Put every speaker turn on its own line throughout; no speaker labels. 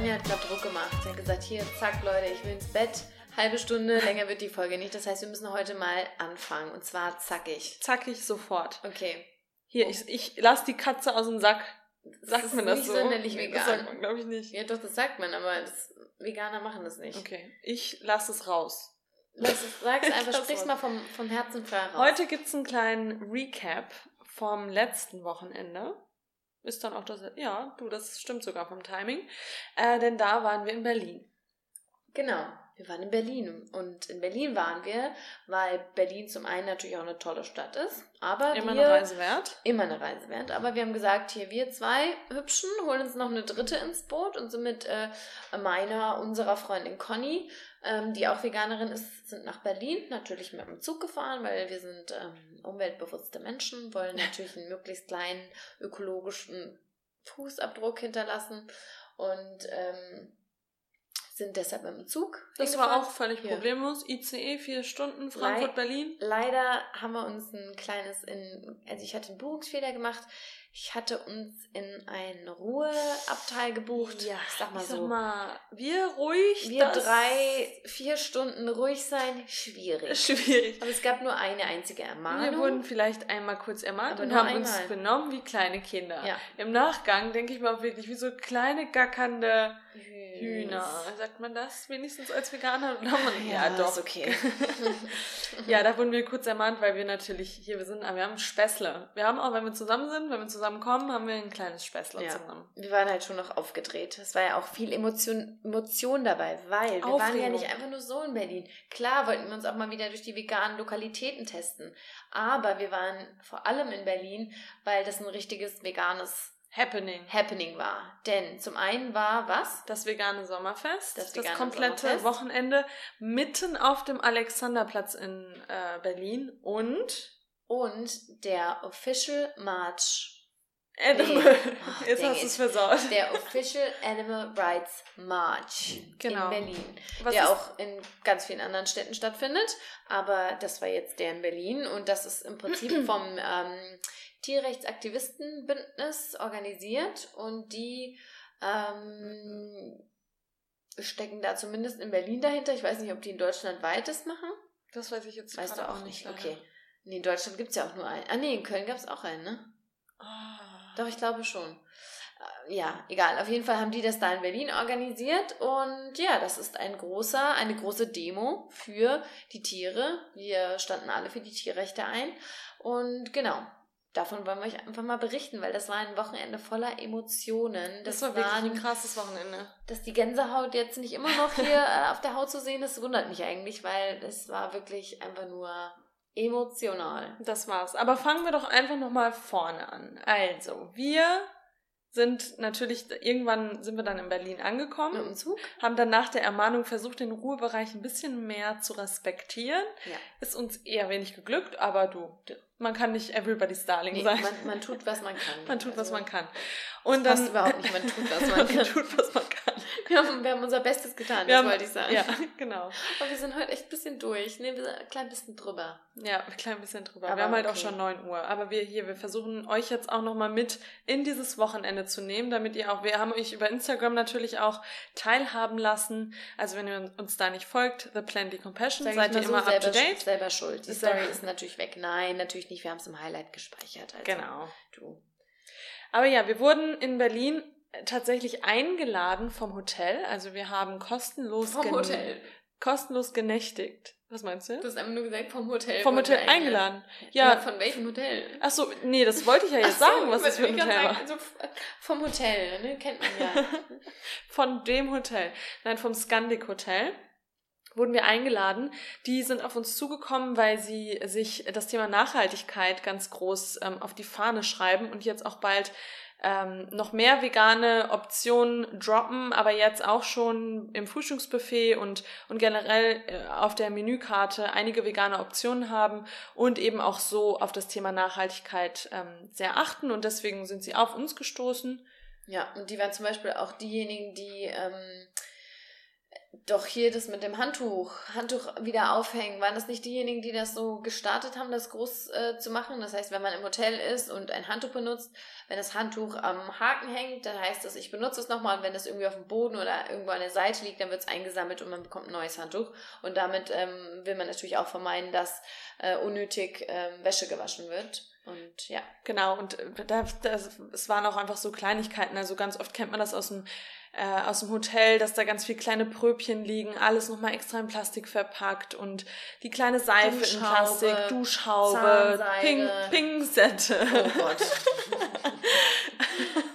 Ronja hat gerade Druck gemacht. Sie hat gesagt, hier, zack, Leute, ich will ins Bett. Halbe Stunde, länger wird die Folge nicht. Das heißt, wir müssen heute mal anfangen. Und zwar zackig.
Zackig sofort.
Okay.
Hier, ich, ich lass die Katze aus dem Sack. Sagt
ist
man das
nicht
so?
sonderlich
Nee,
vegan.
Das sagt man, glaube ich, nicht.
Ja, doch, das sagt man, aber das, Veganer machen das nicht.
Okay, ich lasse es raus.
Lass es, sag's einfach,
lass
sprich's
raus.
mal vom, vom Herzen frei raus.
Heute gibt's einen kleinen Recap vom letzten Wochenende. Ist dann auch das, ja, du, das stimmt sogar vom Timing. Äh, denn da waren wir in Berlin.
Genau, wir waren in Berlin. Und in Berlin waren wir, weil Berlin zum einen natürlich auch eine tolle Stadt ist, aber
Immer
wir,
eine Reise wert.
Immer eine Reise wert. Aber wir haben gesagt, hier wir zwei Hübschen holen uns noch eine dritte ins Boot und sind mit äh, meiner, unserer Freundin Conny, ähm, die auch Veganerin ist, sind nach Berlin natürlich mit dem Zug gefahren, weil wir sind ähm, umweltbewusste Menschen, wollen natürlich einen möglichst kleinen ökologischen Fußabdruck hinterlassen und ähm, sind deshalb mit dem Zug.
Das war auch völlig
Ja.
problemlos. ICE, vier Stunden, Frankfurt, Berlin.
Leider haben wir uns ein kleines, in, also ich hatte einen Buchungsfehler gemacht. Ich hatte uns in einen Ruheabteil gebucht. ich sag mal
ich sag
so.
mal, wir ruhig.
wir drei, vier Stunden ruhig sein, schwierig.
schwierig.
Aber es gab nur eine einzige Ermahnung.
Wir wurden vielleicht einmal kurz ermahnt
Aber
und haben uns
einmal.
benommen wie kleine Kinder.
Ja.
Im Nachgang denke ich auch wirklich wie so kleine gackernde Hühner. Sagt man das wenigstens als Veganer? Man, ja, doch.
Ist okay.
Ja, da wurden wir kurz ermahnt, weil wir natürlich hier, wir sind, wir haben Späßle. Wir haben auch, wenn wir zusammen sind, wenn wir zusammenkommen, haben wir ein kleines Späßle
Ja.
zusammen.
Wir waren halt schon noch aufgedreht. Es war ja auch viel Emotion, Emotion dabei, weil wir waren ja
Aufregung.
nicht einfach nur so in Berlin. Klar wollten wir uns auch mal wieder durch die veganen Lokalitäten testen. Aber wir waren vor allem in Berlin, weil das ein richtiges veganes
Happening.
Happening war. Denn zum einen war was?
Das vegane Sommerfest.
Das
Das,
vegane
komplette
Sommerfest.
Wochenende mitten auf dem Alexanderplatz in äh, Berlin und
Und der Official March.
Animal.
Oh,
Jetzt hast du es versaut.
Der Official Animal Rights March
Genau.
in Berlin.
Was
der auch in ganz vielen anderen Städten stattfindet. Aber das war jetzt der in Berlin und das ist im Prinzip vom ähm, Tierrechtsaktivistenbündnis organisiert und die ähm, stecken da zumindest in Berlin dahinter. Ich weiß nicht, ob die in Deutschland weites machen.
Das weiß ich jetzt
Weißt du auch nicht.
leider.
Okay. Nee, in Deutschland gibt es ja auch nur einen. Ah, nee, in Köln gab es auch einen, ne?
Ah.
Doch, ich glaube schon. Äh, Ja, egal. Auf jeden Fall haben die das da in Berlin organisiert und ja, das ist ein großer, eine große Demo für die Tiere. Wir standen alle für die Tierrechte ein und genau. Davon wollen wir euch einfach mal berichten, weil das war ein Wochenende voller Emotionen.
Das,
Das,
war wirklich
waren,
ein krasses Wochenende.
dass die Gänsehaut jetzt nicht immer noch hier äh, auf der Haut zu sehen ist, wundert mich eigentlich, weil es war wirklich einfach nur emotional.
Das war's. Aber fangen wir doch einfach nochmal vorne an. Also, wir sind natürlich, irgendwann sind wir dann in Berlin
Mit
angekommen,
dem Zug?
haben dann nach der Ermahnung versucht, den Ruhebereich ein bisschen mehr zu respektieren.
Ja.
Ist uns eher wenig geglückt, aber du, man kann nicht everybody's darling
Nee,
sein.
man, man tut, was man kann.
Man tut, was
Also-
man kann. Und
Passt
dann
überhaupt nicht, man tut, was man
man
kann.
tut, was man kann.
Wir haben, wir haben unser Bestes getan,
Wir
das
haben-
wollte ich sagen.
Ja, genau.
Aber wir sind heute echt ein bisschen durch. Ne, wir sind ein klein bisschen drüber.
Ja, ein klein bisschen drüber.
Aber
wir haben halt auch
okay.
schon 9 Uhr. Aber wir hier, wir versuchen euch jetzt auch nochmal mit in dieses Wochenende zu nehmen, damit ihr auch, wir haben euch über Instagram natürlich auch teilhaben lassen. Also wenn ihr uns da nicht folgt, The Plenty Compassion,
Sag
seid ihr
so,
immer up
selber,
to date.
selber schuld. Die Story ist natürlich weg. Nein, natürlich nicht. Wir haben es im Highlight gespeichert. Also,
Genau.
Du.
Aber ja, wir wurden in Berlin tatsächlich eingeladen vom Hotel. Also wir haben kostenlos,
Vom Hotel.
kostenlos genächtigt. Was meinst du?
Du hast einfach nur gesagt, vom Hotel.
vom Hotel eingeladen.
Ja.
Ja.
Von welchem Hotel?
Ach so, nee, das wollte ich ja jetzt
so,
sagen, was das für ein Hotel war.
Also vom Hotel, ne? Kennt man ja.
Von dem Hotel. Nein, vom Scandic Hotel wurden wir eingeladen. Die sind auf uns zugekommen, weil sie sich das Thema Nachhaltigkeit ganz groß ähm, auf die Fahne schreiben und jetzt auch bald ähm, noch mehr vegane Optionen droppen, aber jetzt auch schon im Frühstücksbuffet und, und generell äh, auf der Menükarte einige vegane Optionen haben und eben auch so auf das Thema Nachhaltigkeit ähm, sehr achten und deswegen sind sie auf uns gestoßen.
Ja, und die waren zum Beispiel auch diejenigen, die ähm, Doch hier das mit dem Handtuch, Handtuch wieder aufhängen. Waren das nicht diejenigen, die das so gestartet haben, das groß äh, zu machen? Das heißt, wenn man im Hotel ist und ein Handtuch benutzt, wenn das Handtuch am Haken hängt, dann heißt das, ich benutze es nochmal und wenn es irgendwie auf dem Boden oder irgendwo an der Seite liegt, dann wird es eingesammelt und man bekommt ein neues Handtuch. Und damit ähm, will man natürlich auch vermeiden, dass äh, unnötig ähm, Wäsche gewaschen wird. Und ja.
Genau, und äh, da, das, es waren auch einfach so Kleinigkeiten. Also ganz oft kennt man das aus dem äh, aus dem Hotel, dass da ganz viel kleine Pröbchen liegen, alles nochmal extra in Plastik verpackt und die kleine Seife in Plastik, Duschhaube, Ping, Pingsette. Oh Gott.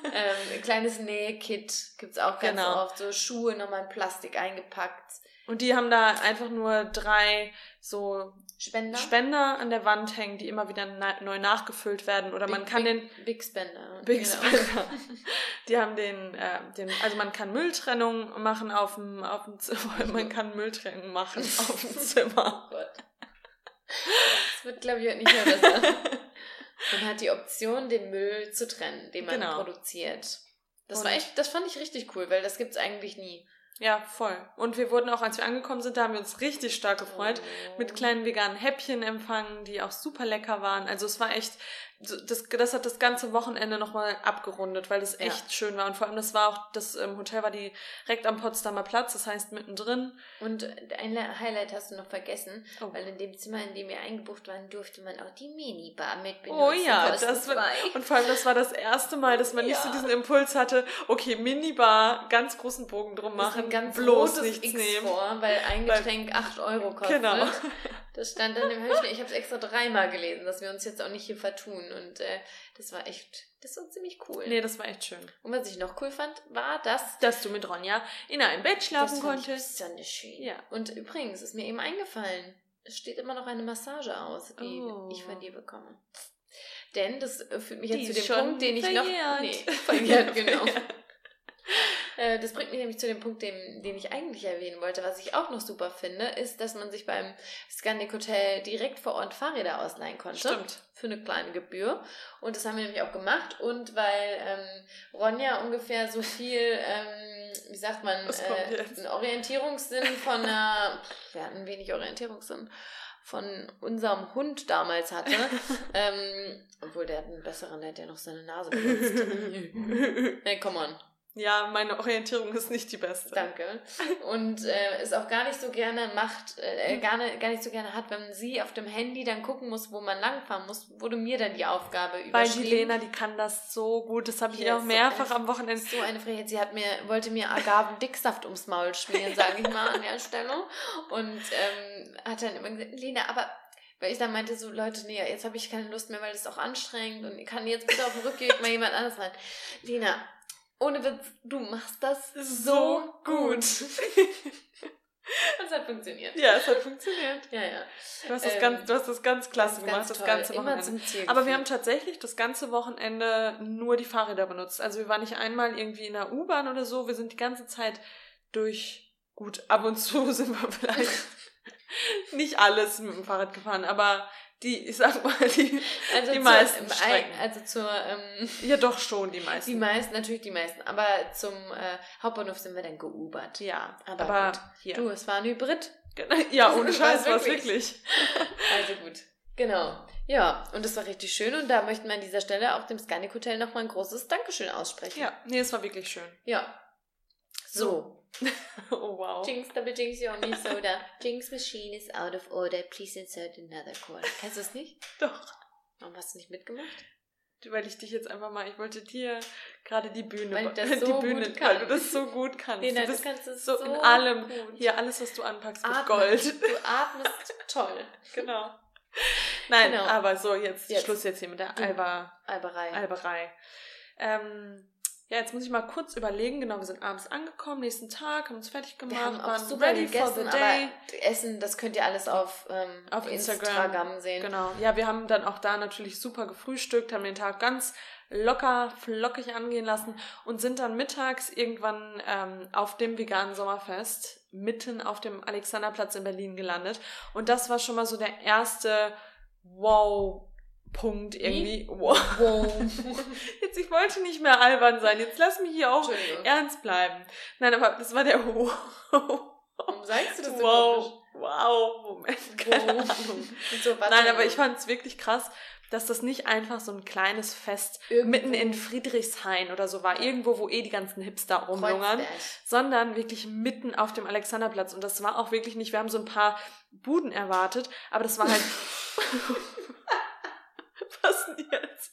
ähm, ein kleines Nähkit gibt's auch ganz genau. oft, so Schuhe nochmal in Plastik eingepackt.
Und die haben da einfach nur drei so Spender? Spender an der Wand hängen, die immer wieder na neu nachgefüllt werden. Oder Big, man kann
Big,
den.
Big Spender.
Big genau. Spender. Die haben den, äh, den, also man kann Mülltrennung machen auf dem, auf dem Zimmer. Man kann Mülltrennung machen auf dem Zimmer. Oh Gott.
Das wird, glaube ich, heute nicht mehr besser. Man hat die Option, den Müll zu trennen, den man genau. produziert. Das Und war echt, das fand ich richtig cool, weil das gibt's eigentlich nie.
Ja, voll. Und wir wurden auch, als wir angekommen sind, da haben wir uns richtig stark gefreut, oh. mit kleinen veganen Häppchen empfangen, die auch super lecker waren. Also es war echt, das, das hat das ganze Wochenende nochmal abgerundet, weil das echt ja. schön war. Und vor allem, das war auch, das ähm, Hotel war direkt am Potsdamer Platz, das heißt mittendrin.
Und ein Highlight hast du noch vergessen, oh. weil in dem Zimmer, in dem wir eingebucht waren, durfte man auch die Minibar mit benutzen. Oh ja,
das war, und vor allem, das war das erste Mal, dass man ja. nicht so diesen Impuls hatte, okay, Minibar, ganz großen Bogen drum machen, ganz bloß nichts X nehmen.
Vor, weil ein Getränk weil, 8 Euro kostet. Genau. Das stand dann im Hörspiel. Ich habe es extra dreimal gelesen, dass wir uns jetzt auch nicht hier vertun. Und äh, das war echt, das war ziemlich cool.
Nee, das war echt schön.
Und was ich noch cool fand, war, dass...
Dass du mit Ronja in einem Bett schlafen das konntest.
Das ist schön. Ja. Und übrigens ist mir eben eingefallen, es steht immer noch eine Massage aus, die oh. ich von dir bekomme. Denn das führt mich jetzt zu dem Punkt, den ich verjährt. noch... Nee, verjährt, genau. Äh, das bringt mich nämlich zu dem Punkt, den, den ich eigentlich erwähnen wollte. Was ich auch noch super finde, ist, dass man sich beim Scandic Hotel direkt vor Ort Fahrräder ausleihen konnte. Stimmt. Für eine kleine Gebühr. Und das haben wir nämlich auch gemacht. Und weil ähm, Ronja ungefähr so viel, ähm, wie sagt man, äh, einen Orientierungssinn von einer, wir hatten wenig Orientierungssinn von unserem Hund damals hatte. ähm, obwohl der hat einen besseren, der hat ja noch seine Nase benutzt. hey, come on.
Ja, meine Orientierung ist nicht die beste.
Danke. Und äh, es auch gar nicht so gerne macht, äh, gar, ne, gar nicht so gerne hat, wenn sie auf dem Handy dann gucken muss, wo man langfahren muss, wurde mir dann die Aufgabe
überschrieben. Weil die Lena, die kann das so gut. Das habe ich ja, auch mehrfach so am Wochenende.
So eine Freiheit. Sie hat mir, wollte mir Agaven-Dicksaft ums Maul schmieren, sage ich mal an der Stelle. Und ähm, hat dann immer gesagt, Lena, aber weil ich dann meinte so, Leute, nee, jetzt habe ich keine Lust mehr, weil das ist auch anstrengend und ich kann jetzt bitte auf dem Rückweg mal jemand anderes rein. Lena, ohne Witz, du machst das so gut. Es hat funktioniert.
Ja, es hat funktioniert.
Ja, ja.
Du hast das, ähm, ganz, du hast das ganz klasse das gemacht, das ganze Wochenende. Aber wir haben tatsächlich das ganze Wochenende nur die Fahrräder benutzt. Also wir waren nicht einmal irgendwie in der U-Bahn oder so. Wir sind die ganze Zeit durch. Gut, ab und zu sind wir vielleicht nicht alles mit dem Fahrrad gefahren, aber die, ich sag mal, die, also die meisten Strecken.
Also zur, ähm,
Ja, doch schon, die meisten.
Die meisten, natürlich die meisten. Aber zum äh, Hauptbahnhof sind wir dann geubert.
Ja,
aber, aber gut. Hier. Du, es war ein Hybrid.
Ja, ohne Scheiß war es wirklich.
Also gut. Genau. Ja, und das war richtig schön und da möchten wir an dieser Stelle auch dem Scandic Hotel nochmal ein großes Dankeschön aussprechen.
Ja, nee, es war wirklich schön.
Ja. So.
oh wow.
Jinx, double Jinx, Yomi Soda. Jinx machine is out of order. Please insert another cord. Kennst du es nicht?
Doch.
Warum hast du nicht mitgemacht?
Weil ich dich jetzt einfach mal, ich wollte dir gerade die Bühne,
weil
das
die
so Bühne,
gut weil
du das so gut kannst.
Nee, nein,
du,
du kannst es so,
so in allem. Gut. Hier alles, was du anpackst, mit. Gold.
Du atmest toll.
Genau. Nein, genau. aber so jetzt, jetzt, Schluss jetzt hier mit der Alber,
Alberei.
Alberei. Ähm, ja, jetzt muss ich mal kurz überlegen. Genau, wir sind abends angekommen, nächsten Tag, haben uns fertig gemacht, wir haben
auch super ready gegessen, for the day. Essen, das könnt ihr alles auf, ähm, auf Instagram. Instagram sehen.
Genau. Ja, wir haben dann auch da natürlich super gefrühstückt, haben den Tag ganz locker, flockig angehen lassen und sind dann mittags irgendwann ähm, auf dem veganen Sommerfest mitten auf dem Alexanderplatz in Berlin gelandet. Und das war schon mal so der erste Wow Punkt irgendwie. Wow. wow. Jetzt, ich wollte nicht mehr albern sein. Jetzt lass mich hier auch ernst bleiben. Nein, aber das war der Wow.
Warum sagst du das so
Wow, wow, Moment, keine
Wow.
Ahnung.
So,
Nein, aber ich fand es wirklich krass, dass das nicht einfach so ein kleines Fest
Irgendwo.
mitten in Friedrichshain oder so war, irgendwo, wo eh die ganzen Hipster rumlungern, sondern wirklich mitten auf dem Alexanderplatz. Und das war auch wirklich nicht, wir haben so ein paar Buden erwartet, aber das war halt. Jetzt?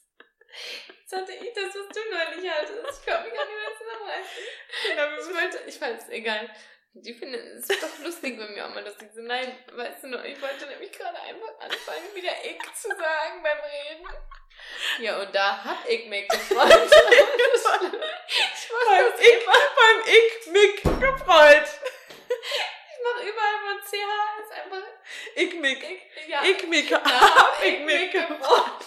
Jetzt hatte ich das, was du neulich hattest. Ich konnte mich gar nicht mehr zusammenreißen. Ich wollte, ich fand es egal. Die finden es doch lustig, wenn wir auch mal lustig sind. Nein, weißt du noch, ich wollte nämlich gerade einfach anfangen, wieder ich zu sagen beim Reden. Ja, und da hab ich mich gefreut. ich
Beim
mach
Ich,
immer.
beim Ich mich gefreut.
Ich mach überall, wo CH ist einfach
Ich mich.
ich. Ja,
Ich mich.
da hab ich mich gefreut.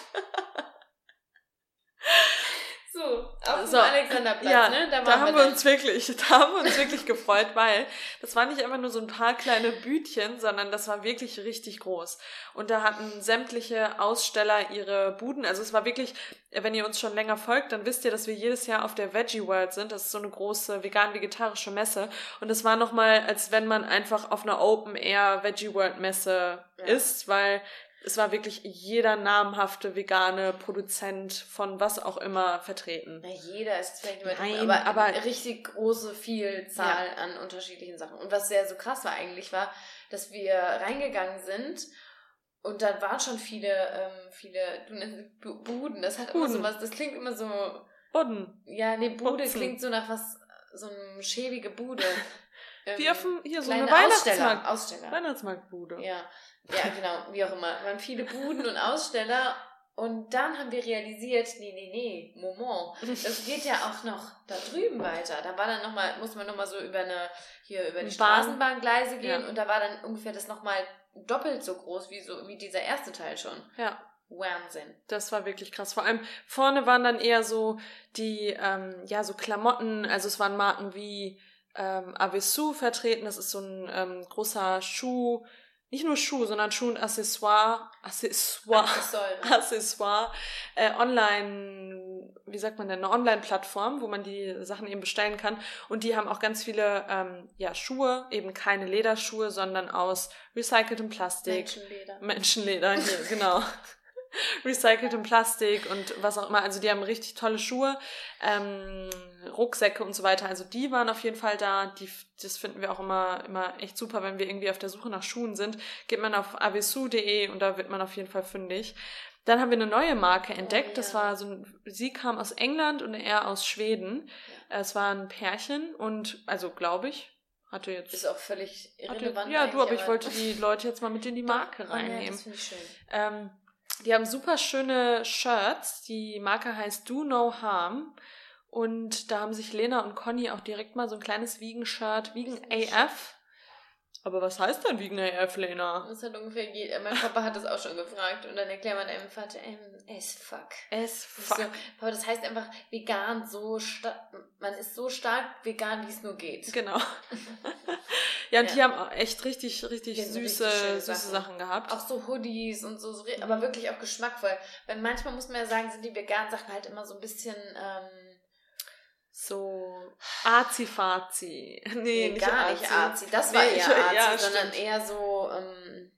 So, auf
So,
dem Alexanderplatz,
Ja,
ne?
da,
waren
haben wir
dann.
uns wirklich, da haben wir uns wirklich gefreut, weil das war nicht einfach nur so ein paar kleine Bütchen, sondern das war wirklich richtig groß. Und da hatten sämtliche Aussteller ihre Buden. Also es war wirklich, wenn ihr uns schon länger folgt, dann wisst ihr, dass wir jedes Jahr auf der Veggie World sind. Das ist so eine große vegan-vegetarische Messe. Und es war nochmal, als wenn man einfach auf einer Open Air Veggie World Messe
Ja.
ist, weil es war wirklich jeder namhafte vegane Produzent von was auch immer vertreten.
Na, jeder ist vielleicht
Nein,
übertrieben, aber,
aber-
eine richtig große Vielzahl an unterschiedlichen Sachen. Und was sehr so krass war eigentlich, war, dass wir reingegangen sind und dann waren schon viele, ähm, viele, du Buden, das hat immer
Buden.
so was, das klingt immer so,
Boden.
ja, nee, Bude
Putzen.
klingt so nach was, so einem schäbige Bude. Ähm,
Wie auf dem, hier so eine Weihnachtsmarkt,
Aussteller.
Weihnachtsmarktbude.
Ja, ja, genau, wie auch immer. Waren viele Buden und Aussteller. Und dann haben wir realisiert, nee, nee, nee, Moment, das geht ja auch noch da drüben weiter. Da war dann noch mal, muss man nochmal so über eine, hier über die
Bahn.
Straßenbahngleise gehen
Ja.
und da war dann ungefähr das nochmal doppelt so groß wie so, wie dieser erste Teil schon.
Ja,
Wahnsinn.
das war wirklich krass. Vor allem vorne waren dann eher so die, ähm, ja, so Klamotten. Also es waren Marken wie ähm, Avesu vertreten. Das ist so ein ähm, großer Schuh, nicht nur Schuh, sondern Schuh und Accessoire, Accessoire,
Säure.
Accessoire, äh, online, wie sagt man denn, eine Online-Plattform, wo man die Sachen eben bestellen kann. Und die haben auch ganz viele ähm, ja, Schuhe, eben keine Lederschuhe, sondern aus recyceltem Plastik.
Menschenleder.
Menschenleder, hier, genau. Recyceltem Plastik und was auch immer. Also die haben richtig tolle Schuhe, ähm, Rucksäcke und so weiter. Also die waren auf jeden Fall da. Die, das finden wir auch immer, immer echt super, wenn wir irgendwie auf der Suche nach Schuhen sind. Geht man auf avesu.de und da wird man auf jeden Fall fündig. Dann haben wir eine neue Marke entdeckt. Das
ja.
war so ein, sie kam aus England und er aus Schweden. Es war ein Pärchen und, also glaube ich, hatte jetzt
Ist auch völlig
hatte,
irrelevant.
ja, du, aber ich wollte die Leute jetzt mal mit in die Marke
Oh, ja,
reinnehmen.
das finde ich schön.
Ähm, die haben super schöne Shirts. Die Marke heißt Do No Harm. Und da haben sich Lena und Conny auch direkt mal so ein kleines
Das ist
AF. Aber was heißt denn Vegan AF, Lena?
Das hat ungefähr je, mein Papa hat das auch schon gefragt und dann erklärt man einem Vater, ähm, as fuck.
Es
So, aber das heißt einfach vegan so stark, man ist so stark vegan, wie es nur geht.
Genau. ja, und
Ja.
die haben auch echt richtig, richtig süße,
richtig
süße
Sachen.
Sachen gehabt.
Auch so Hoodies und so,
Mhm.
aber wirklich auch geschmackvoll. Weil manchmal muss man ja sagen, sind die veganen Sachen halt immer so ein bisschen, ähm,
So Azi-Fazi. Nee,
nee,
nicht
gar
Azi.
nicht Arzi. Das war
Nee,
eher
ich-
Arzi,
ja,
sondern
stimmt.
eher so, ähm,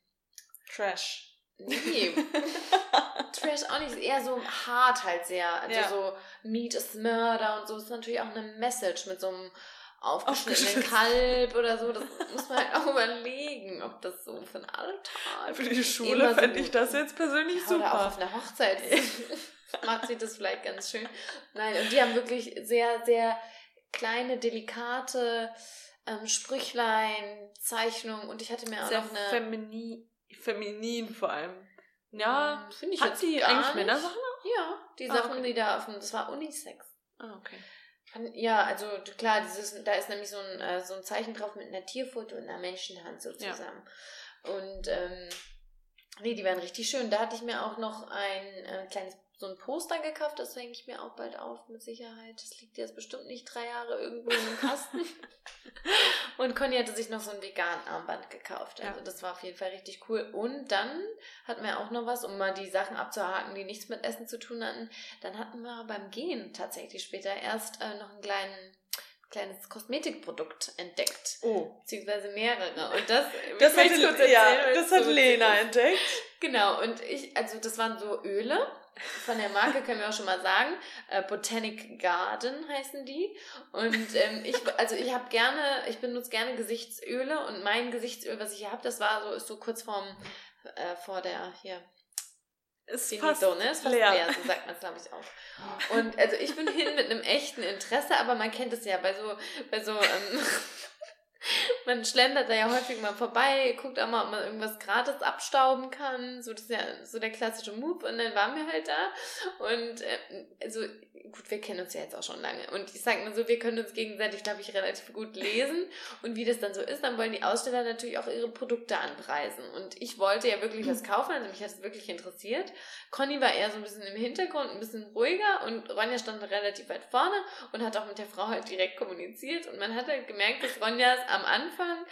Trash.
nee, Trash auch nicht, eher so hart halt sehr. Also
Ja.
so Meat is Murder und so ist natürlich auch eine Message mit so einem aufgeschnittenen
Aufgeschnitten.
Kalb oder so. Das muss man halt auch überlegen, ob das so für einen Alltag.
Für die Schule
immer so
fände ich das jetzt persönlich
Ja, Oder auch
super.
auf einer Hochzeit macht sich das vielleicht ganz schön. Nein, und die haben wirklich sehr, sehr kleine, delikate ähm, Sprüchlein, Zeichnungen und ich hatte mir auch
Sehr
noch eine.
femini feminin vor allem. Ja,
Hm, finde ich
hat
jetzt
sie
gar
eigentlich
nicht.
Männersachen?
Ja, die
Ah,
Sachen,
okay.
die da auf dem, das war Unisex.
Ah, okay.
Ja, also klar, dieses, da ist nämlich so ein, äh, so ein Zeichen drauf mit einer Tierfoto und einer Menschenhand so
Ja.
Und ähm, nee, die waren richtig schön. Da hatte ich mir auch noch ein äh, kleines so ein Poster gekauft, das hänge ich mir auch bald auf, mit Sicherheit. Das liegt jetzt bestimmt nicht drei Jahre irgendwo in einem Kasten. Und Conny hatte sich noch so ein vegan Armband gekauft. Also
Ja.
das war auf jeden Fall richtig cool. Und dann hatten wir auch noch was, um mal die Sachen abzuhaken, die nichts mit Essen zu tun hatten. Dann hatten wir beim Gehen tatsächlich später erst äh, noch einen kleinen kleines Kosmetikprodukt entdeckt.
Oh.
Beziehungsweise mehrere. Und das,
Das
ich
hat,
möchte kurz
ja,
erzählen, weil
das hat Lena entdeckt.
Genau, und ich, also das waren so Öle. Von der Marke können wir auch schon mal sagen. Äh, Botanic Garden heißen die. Und ähm, ich, also ich habe gerne, ich benutze gerne Gesichtsöle und mein Gesichtsöl, was ich hier habe, das war so, ist so kurz vorm, äh, vor der, hier,
Ist
Finito,
fast
ne? Ist fast
leer.
leer, so sagt man es, glaube ich, auch. Und also ich bin hin mit einem echten Interesse, aber man kennt es ja bei so, bei so, ähm, man schlendert da ja häufig mal vorbei, guckt auch mal, ob man irgendwas gratis abstauben kann. So, das ist ja so der klassische Move. Und dann waren wir halt da. Und ähm, also, gut, wir kennen uns ja jetzt auch schon lange. Und ich sag mal so, wir können uns gegenseitig, glaube ich, relativ gut lesen. Und wie das dann so ist, dann wollen die Aussteller natürlich auch ihre Produkte anpreisen. Und ich wollte ja wirklich was kaufen, also mich hat es wirklich interessiert. Conny war eher so ein bisschen im Hintergrund, ein bisschen ruhiger und Ronja stand relativ weit vorne und hat auch mit der Frau halt direkt kommuniziert. Und man hat halt gemerkt, dass Ronjas am Anfang,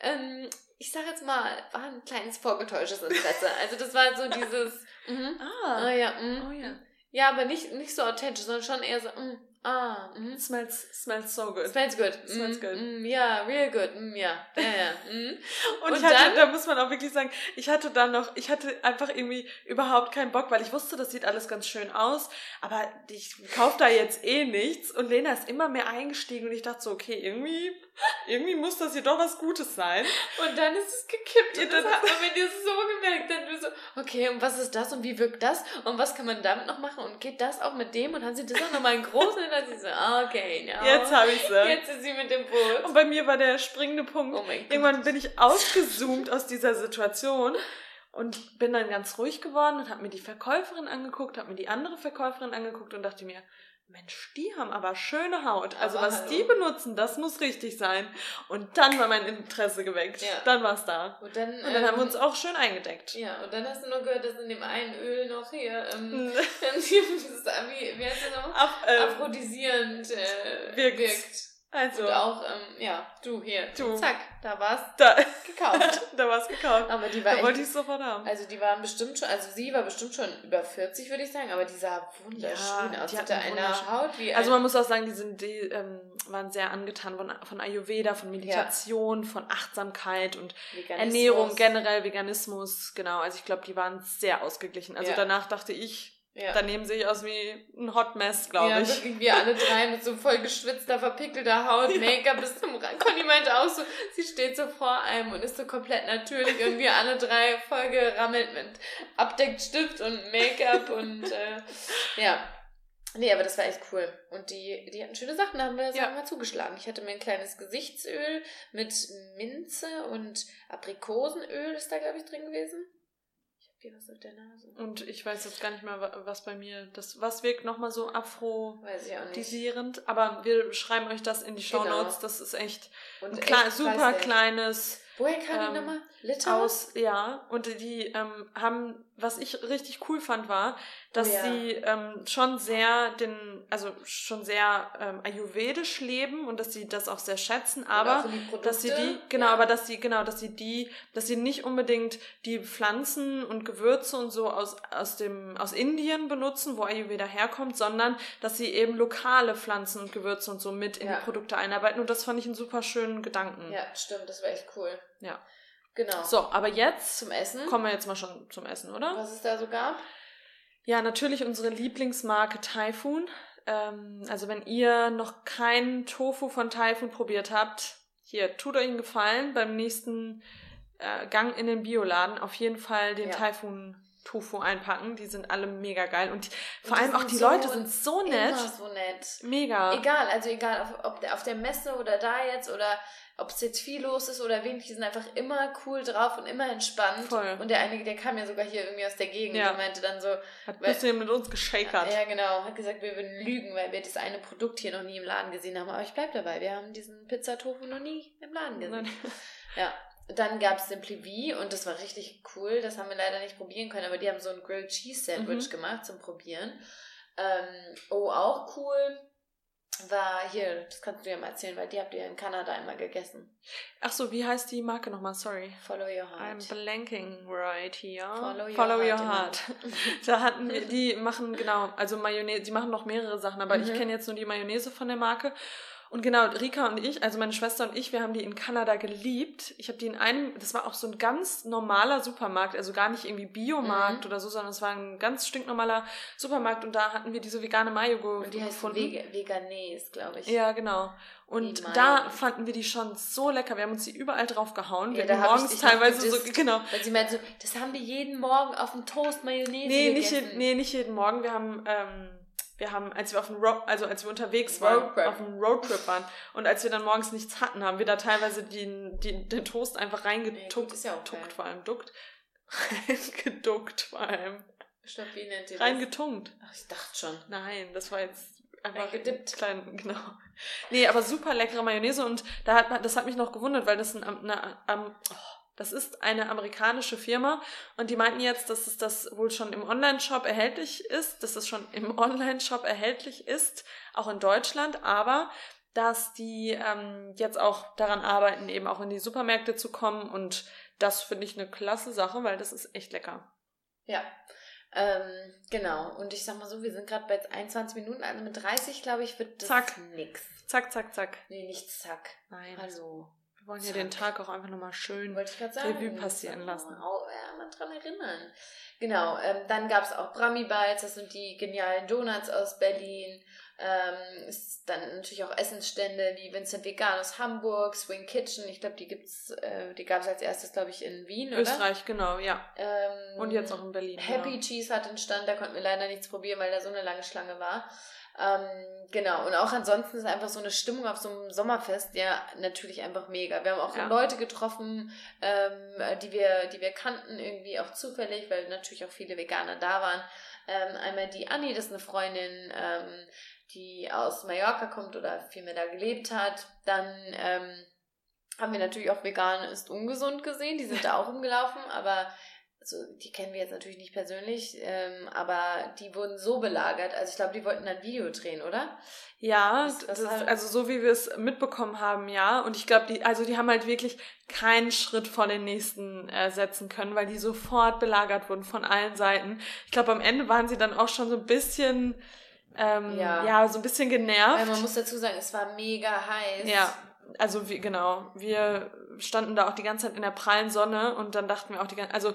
ähm, ich sag jetzt mal, war ein kleines vorgetäuschtes Interesse. Also das war so dieses, mhm, ah
Ah.
ja, mhm.
Oh ja.
Ja, aber nicht, nicht so authentisch, sondern schon eher so, mm, ah, mhm.
Smells, smells so good.
Smells good.
Smells
mm,
good.
Mm, ja, real good. Mm, ja, ja, ja. Mm.
Und,
Und
ich hatte,
dann-
da muss man auch wirklich sagen, ich hatte dann noch, ich hatte einfach irgendwie überhaupt keinen Bock, weil ich wusste, das sieht alles ganz schön aus, aber ich kaufe da jetzt eh nichts. Und Lena ist immer mehr eingestiegen und ich dachte so, okay, irgendwie, irgendwie muss das hier doch was Gutes sein.
Und dann ist es gekippt.
Ja,
Und das hat man dir so gemerkt. Dann du so, okay, und was ist das und wie wirkt das? Und was kann man damit noch machen? Und geht das auch mit dem? Und haben sie das auch nochmal in groß? Und dann sie so, ah, okay, ja.
Jetzt habe ich sie.
Jetzt ist sie mit dem Boot.
Und bei mir war der springende Punkt,
Oh mein Gott.
irgendwann bin ich ausgezoomt aus dieser Situation und bin dann ganz ruhig geworden und habe mir die Verkäuferin angeguckt, habe mir die andere Verkäuferin angeguckt und dachte mir, Mensch, die haben aber schöne Haut. Also
Aber
was
hallo.
die benutzen, das muss richtig sein. Und dann war mein Interesse geweckt.
Ja.
Dann war es da.
Und dann,
Und dann haben wir
ähm,
uns auch schön eingedeckt.
Ja, und dann hast du noch gehört, dass in dem einen Öl noch hier, ähm, das ist, wie, wie heißt das nochmal?
Ab, ähm,
Aphrodisierend äh,
wirkt.
wirkt.
Also,
Und auch, ähm, ja, du hier,
Du.
zack, da war's
da,
gekauft.
da war es gekauft.
Aber die war
Da wollte
echt,
ich sofort haben.
also die waren bestimmt schon, also sie war bestimmt schon über 40, würde ich sagen, aber die sah wunderschön
Ja,
aus.
die
hatte eine Haut wie
Also man muss auch sagen, die sind, die ähm, waren sehr angetan von, von Ayurveda, von Meditation, von Achtsamkeit und. Ernährung, generell Veganismus, genau. Also ich glaube, die waren sehr ausgeglichen. Also
Ja.
danach dachte ich,
ja.
daneben sehe ich aus wie ein Hot Mess, glaube
ja,
ich.
wirklich wir alle drei mit so voll geschwitzter, verpickelter Haut, Make-up bis zum Rand. Conny meinte auch so, sie steht so vor einem und ist so komplett natürlich und wir alle drei voll gerammelt mit Abdeckstift und Make-up und äh, ja. Nee, aber das war echt cool. Und die, die hatten schöne Sachen, da haben wir
Ja.
sagen wir mal zugeschlagen. Ich hatte mir ein kleines Gesichtsöl mit Minze und Aprikosenöl ist da, glaube ich, drin gewesen. Hier was auf der Nase.
Und ich weiß jetzt gar nicht mehr, wa- was bei mir, das, was wirkt nochmal so aphrodisierend. Aber wir schreiben euch das in die Show
Genau.
Notes. Das ist echt
Und
ein
echt
super kleines
Woher kam die
ähm,
nochmal? Litauen?
aus, ja, und die ähm, haben, was ich richtig cool fand, war, dass
Oh ja.
sie ähm, schon sehr den, also schon sehr ähm, ayurvedisch leben und dass sie das auch sehr schätzen, aber
Produkte.
dass sie die, genau,
Ja.
aber dass sie, genau, dass sie die, dass sie nicht unbedingt die Pflanzen und Gewürze und so aus, aus dem, aus Indien benutzen, wo Ayurveda herkommt, sondern dass sie eben lokale Pflanzen und Gewürze und so mit in
Ja.
die Produkte einarbeiten und das fand ich einen super schönen Gedanken.
Ja, stimmt, das war echt cool.
Ja.
Genau.
So, aber jetzt
Zum Essen.
kommen wir jetzt mal schon zum Essen, oder?
Was es da so gab?
Ja, natürlich unsere Lieblingsmarke Typhoon. Ähm, also wenn ihr noch keinen Tofu von Typhoon probiert habt, hier, tut euch einen Gefallen beim nächsten äh, Gang in den Bioladen. Auf jeden Fall den
Ja.
Typhoon Tofu einpacken. Die sind alle mega geil. Und vor
die
allem auch die
so
Leute sind so nett.
Immer so nett.
Mega.
Egal, also egal, auf, ob der, auf der Messe oder da jetzt oder ob es jetzt viel los ist oder wenig, die sind einfach immer cool drauf und immer entspannt.
Voll.
Und der einige, der kam ja sogar hier irgendwie aus der Gegend
Ja.
und meinte dann so,
Hat ein bisschen mit uns geschakert.
ja genau, hat gesagt, wir würden lügen, weil wir das eine Produkt hier noch nie im Laden gesehen haben. Aber ich bleib dabei, wir haben diesen Pizza-Tofu noch nie im Laden gesehen.
Nein.
Ja. Dann gab es Simply V und das war richtig cool. Das haben wir leider nicht probieren können, aber die haben so ein Grilled Cheese Sandwich
Mhm.
gemacht zum Probieren. Ähm, oh, auch cool. War hier, das kannst du ja mal erzählen, weil die habt ihr in Kanada einmal gegessen.
Ach so, wie heißt die Marke nochmal? Sorry.
Follow your
I'm
heart.
blanking right here.
Follow your
your
heart,
heart. da hatten wir, die machen genau, also Mayonnaise, die machen noch mehrere Sachen, aber ich
Mhm.
kenne jetzt nur die Mayonnaise von der Marke. Und genau, Rika und ich, also meine Schwester und ich, wir haben die in Kanada geliebt. Ich habe die in einem, das war auch so ein ganz normaler Supermarkt, also gar nicht irgendwie Biomarkt mhm. oder so, sondern es war ein ganz stinknormaler Supermarkt und da hatten wir diese vegane Mayo
und die heißt Veg Veganese, glaube ich.
Ja, genau. Und da fanden wir die schon so lecker. Wir haben uns die überall drauf gehauen. Wir ja, haben morgens teilweise
so, genau. Weil sie meinte so, das haben wir jeden Morgen auf dem Toast Mayonnaise
nee, gegessen. Nicht, nee, nicht jeden Morgen. Wir haben, ähm, wir haben, als wir auf dem Road, also als wir unterwegs waren, Roadtrip. auf einem Roadtrip waren und als wir dann morgens nichts hatten, haben wir da teilweise den, den, den Toast einfach reingetuckt. Nee, ja okay. Vor allem, duckt. Reingeduckt vor allem. Stopp, wie nennt ihr das? Reingetunkt.
Ach, ich dachte schon.
Nein, das war jetzt einfach gedippt. Klein, genau. Nee, aber super leckere Mayonnaise und da hat, das hat mich noch gewundert, weil das ein, eine, eine, oh, das ist eine amerikanische Firma und die meinten jetzt, dass es das wohl schon im Online-Shop erhältlich ist, dass es schon im Online-Shop erhältlich ist, auch in Deutschland, aber dass die ähm, jetzt auch daran arbeiten, eben auch in die Supermärkte zu kommen und das finde ich eine klasse Sache, weil das ist echt lecker.
Ja, ähm, genau. Und ich sag mal so, wir sind gerade bei 21 Minuten, also mit 30, glaube ich, wird das
zack.
nix.
Zack, zack, zack.
Nee, nicht zack.
Nein. Also. Wir wollen ja den Tag auch einfach nochmal schön Revue passieren lassen.
Mal, ja, mal dran erinnern. Genau, ähm, dann gab es auch Brami Bites, das sind die genialen Donuts aus Berlin. Ähm, dann natürlich auch Essensstände wie Vincent Vegan aus Hamburg, Swing Kitchen, ich glaube, die gibt's, äh, die gab es als erstes, glaube ich, in Wien,
oder? Österreich, genau, ja. Ähm, Und jetzt auch in Berlin.
Happy ja. Cheese hat einen Stand, da konnten wir leider nichts probieren, weil da so eine lange Schlange war. Ähm, genau, und auch ansonsten ist einfach so eine Stimmung auf so einem Sommerfest, ja, natürlich einfach mega. Wir haben auch ja. Leute getroffen, ähm, die, wir, die wir kannten, irgendwie auch zufällig, weil natürlich auch viele Veganer da waren. Ähm, einmal die Anni, das ist eine Freundin, ähm, die aus Mallorca kommt oder vielmehr da gelebt hat. Dann ähm, haben wir natürlich auch vegan ist ungesund gesehen, die sind da auch rumgelaufen, aber also die kennen wir jetzt natürlich nicht persönlich, ähm, aber die wurden so belagert. Also ich glaube, die wollten ein Video drehen, oder?
Ja, das, das halt also so wie wir es mitbekommen haben, ja. Und ich glaube, die, also die haben halt wirklich keinen Schritt vor den nächsten äh, setzen können, weil die sofort belagert wurden von allen Seiten. Ich glaube, am Ende waren sie dann auch schon so ein bisschen, ähm, ja. ja, so ein bisschen genervt.
Weil man muss dazu sagen, es war mega heiß.
Ja, also wie, genau, wir standen da auch die ganze Zeit in der prallen Sonne und dann dachten wir auch die ganze, also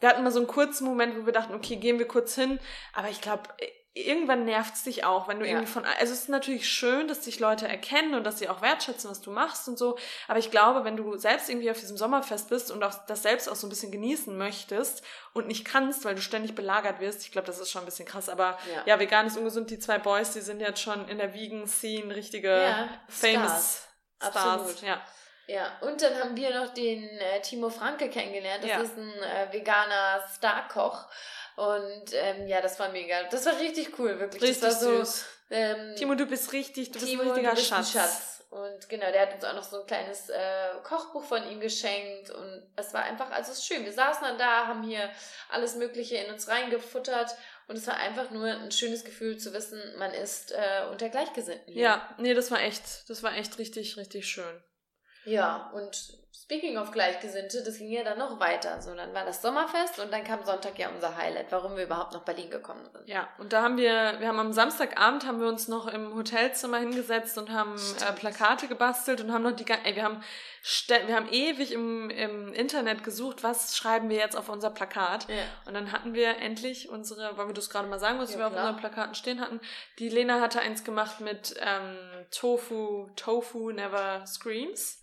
wir hatten mal so einen kurzen Moment, wo wir dachten, okay, gehen wir kurz hin. Aber ich glaube, irgendwann nervt es dich auch, wenn du ja. irgendwie von, also es ist natürlich schön, dass dich Leute erkennen und dass sie auch wertschätzen, was du machst und so. Aber ich glaube, wenn du selbst irgendwie auf diesem Sommerfest bist und auch das selbst auch so ein bisschen genießen möchtest und nicht kannst, weil du ständig belagert wirst, ich glaube, das ist schon ein bisschen krass. Aber ja, ja vegan ist ungesund. Die zwei Boys, die sind jetzt schon in der Vegan-Scene richtige ja, famous
Stars. Stars. Absolut. Ja. Ja, und dann haben wir noch den äh, Timo Franke kennengelernt. Das ja. ist ein äh, veganer Starkoch. Und ähm, ja, das war mega. Das war richtig cool, wirklich. Richtig das war
süß. Ähm, Timo, du bist richtig, du Timo, bist ein richtiger
du bist Schatz. Ein Schatz. Und genau, der hat uns auch noch so ein kleines äh, Kochbuch von ihm geschenkt. Und es war einfach, also es ist schön. Wir saßen dann da, haben hier alles Mögliche in uns reingefuttert. Und es war einfach nur ein schönes Gefühl zu wissen, man ist äh, unter Gleichgesinnten.
Hier. Ja, nee, das war echt, das war echt richtig, richtig schön.
Ja, und speaking of Gleichgesinnte, das ging ja dann noch weiter. So, dann war das Sommerfest und dann kam Sonntag ja unser Highlight, warum wir überhaupt nach Berlin gekommen sind.
Ja, und da haben wir, wir haben am Samstagabend haben wir uns noch im Hotelzimmer hingesetzt und haben äh, Plakate gebastelt und haben noch die, ey, wir haben, wir haben ewig im, im Internet gesucht, was schreiben wir jetzt auf unser Plakat. Ja. Und dann hatten wir endlich unsere, wollen wir das gerade mal sagen, was ja, wir klar. auf unseren Plakaten stehen hatten. Die Lena hatte eins gemacht mit ähm, Tofu, Tofu never screams.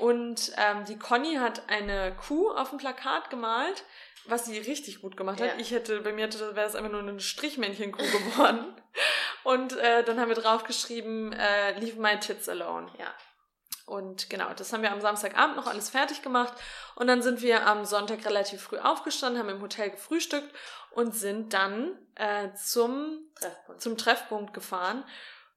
Und ähm, die Conny hat eine Kuh auf dem Plakat gemalt, was sie richtig gut gemacht hat. Ja. Ich hätte, bei mir hätte, wäre es einfach nur eine Strichmännchen-Kuh geworden. Und äh, dann haben wir draufgeschrieben, äh, Leave my tits alone.
Ja.
Und genau, das haben wir am Samstagabend noch alles fertig gemacht. Und dann sind wir am Sonntag relativ früh aufgestanden, haben im Hotel gefrühstückt und sind dann äh, zum, Treffpunkt. zum Treffpunkt gefahren.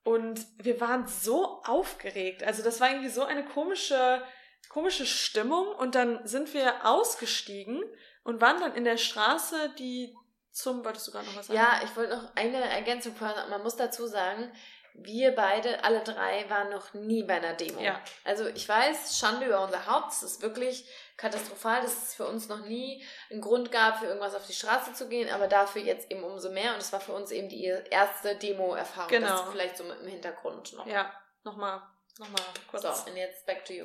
Und wir waren so aufgeregt. Also das war irgendwie so eine komische, komische Stimmung. Und dann sind wir ausgestiegen und waren dann in der Straße, die zum, wolltest du gerade noch was
sagen? Ja, ich wollte noch eine Ergänzung. Man muss dazu sagen, wir beide, alle drei, waren noch nie bei einer Demo. Ja. Also ich weiß, Schande über unser Haupt, es ist wirklich katastrophal, dass es für uns noch nie einen Grund gab, für irgendwas auf die Straße zu gehen, aber dafür jetzt eben umso mehr. Und es war für uns eben die erste Demo-Erfahrung. Genau. Das vielleicht so mit dem Hintergrund noch.
Ja, nochmal nochmal kurz.
So, und jetzt back to you.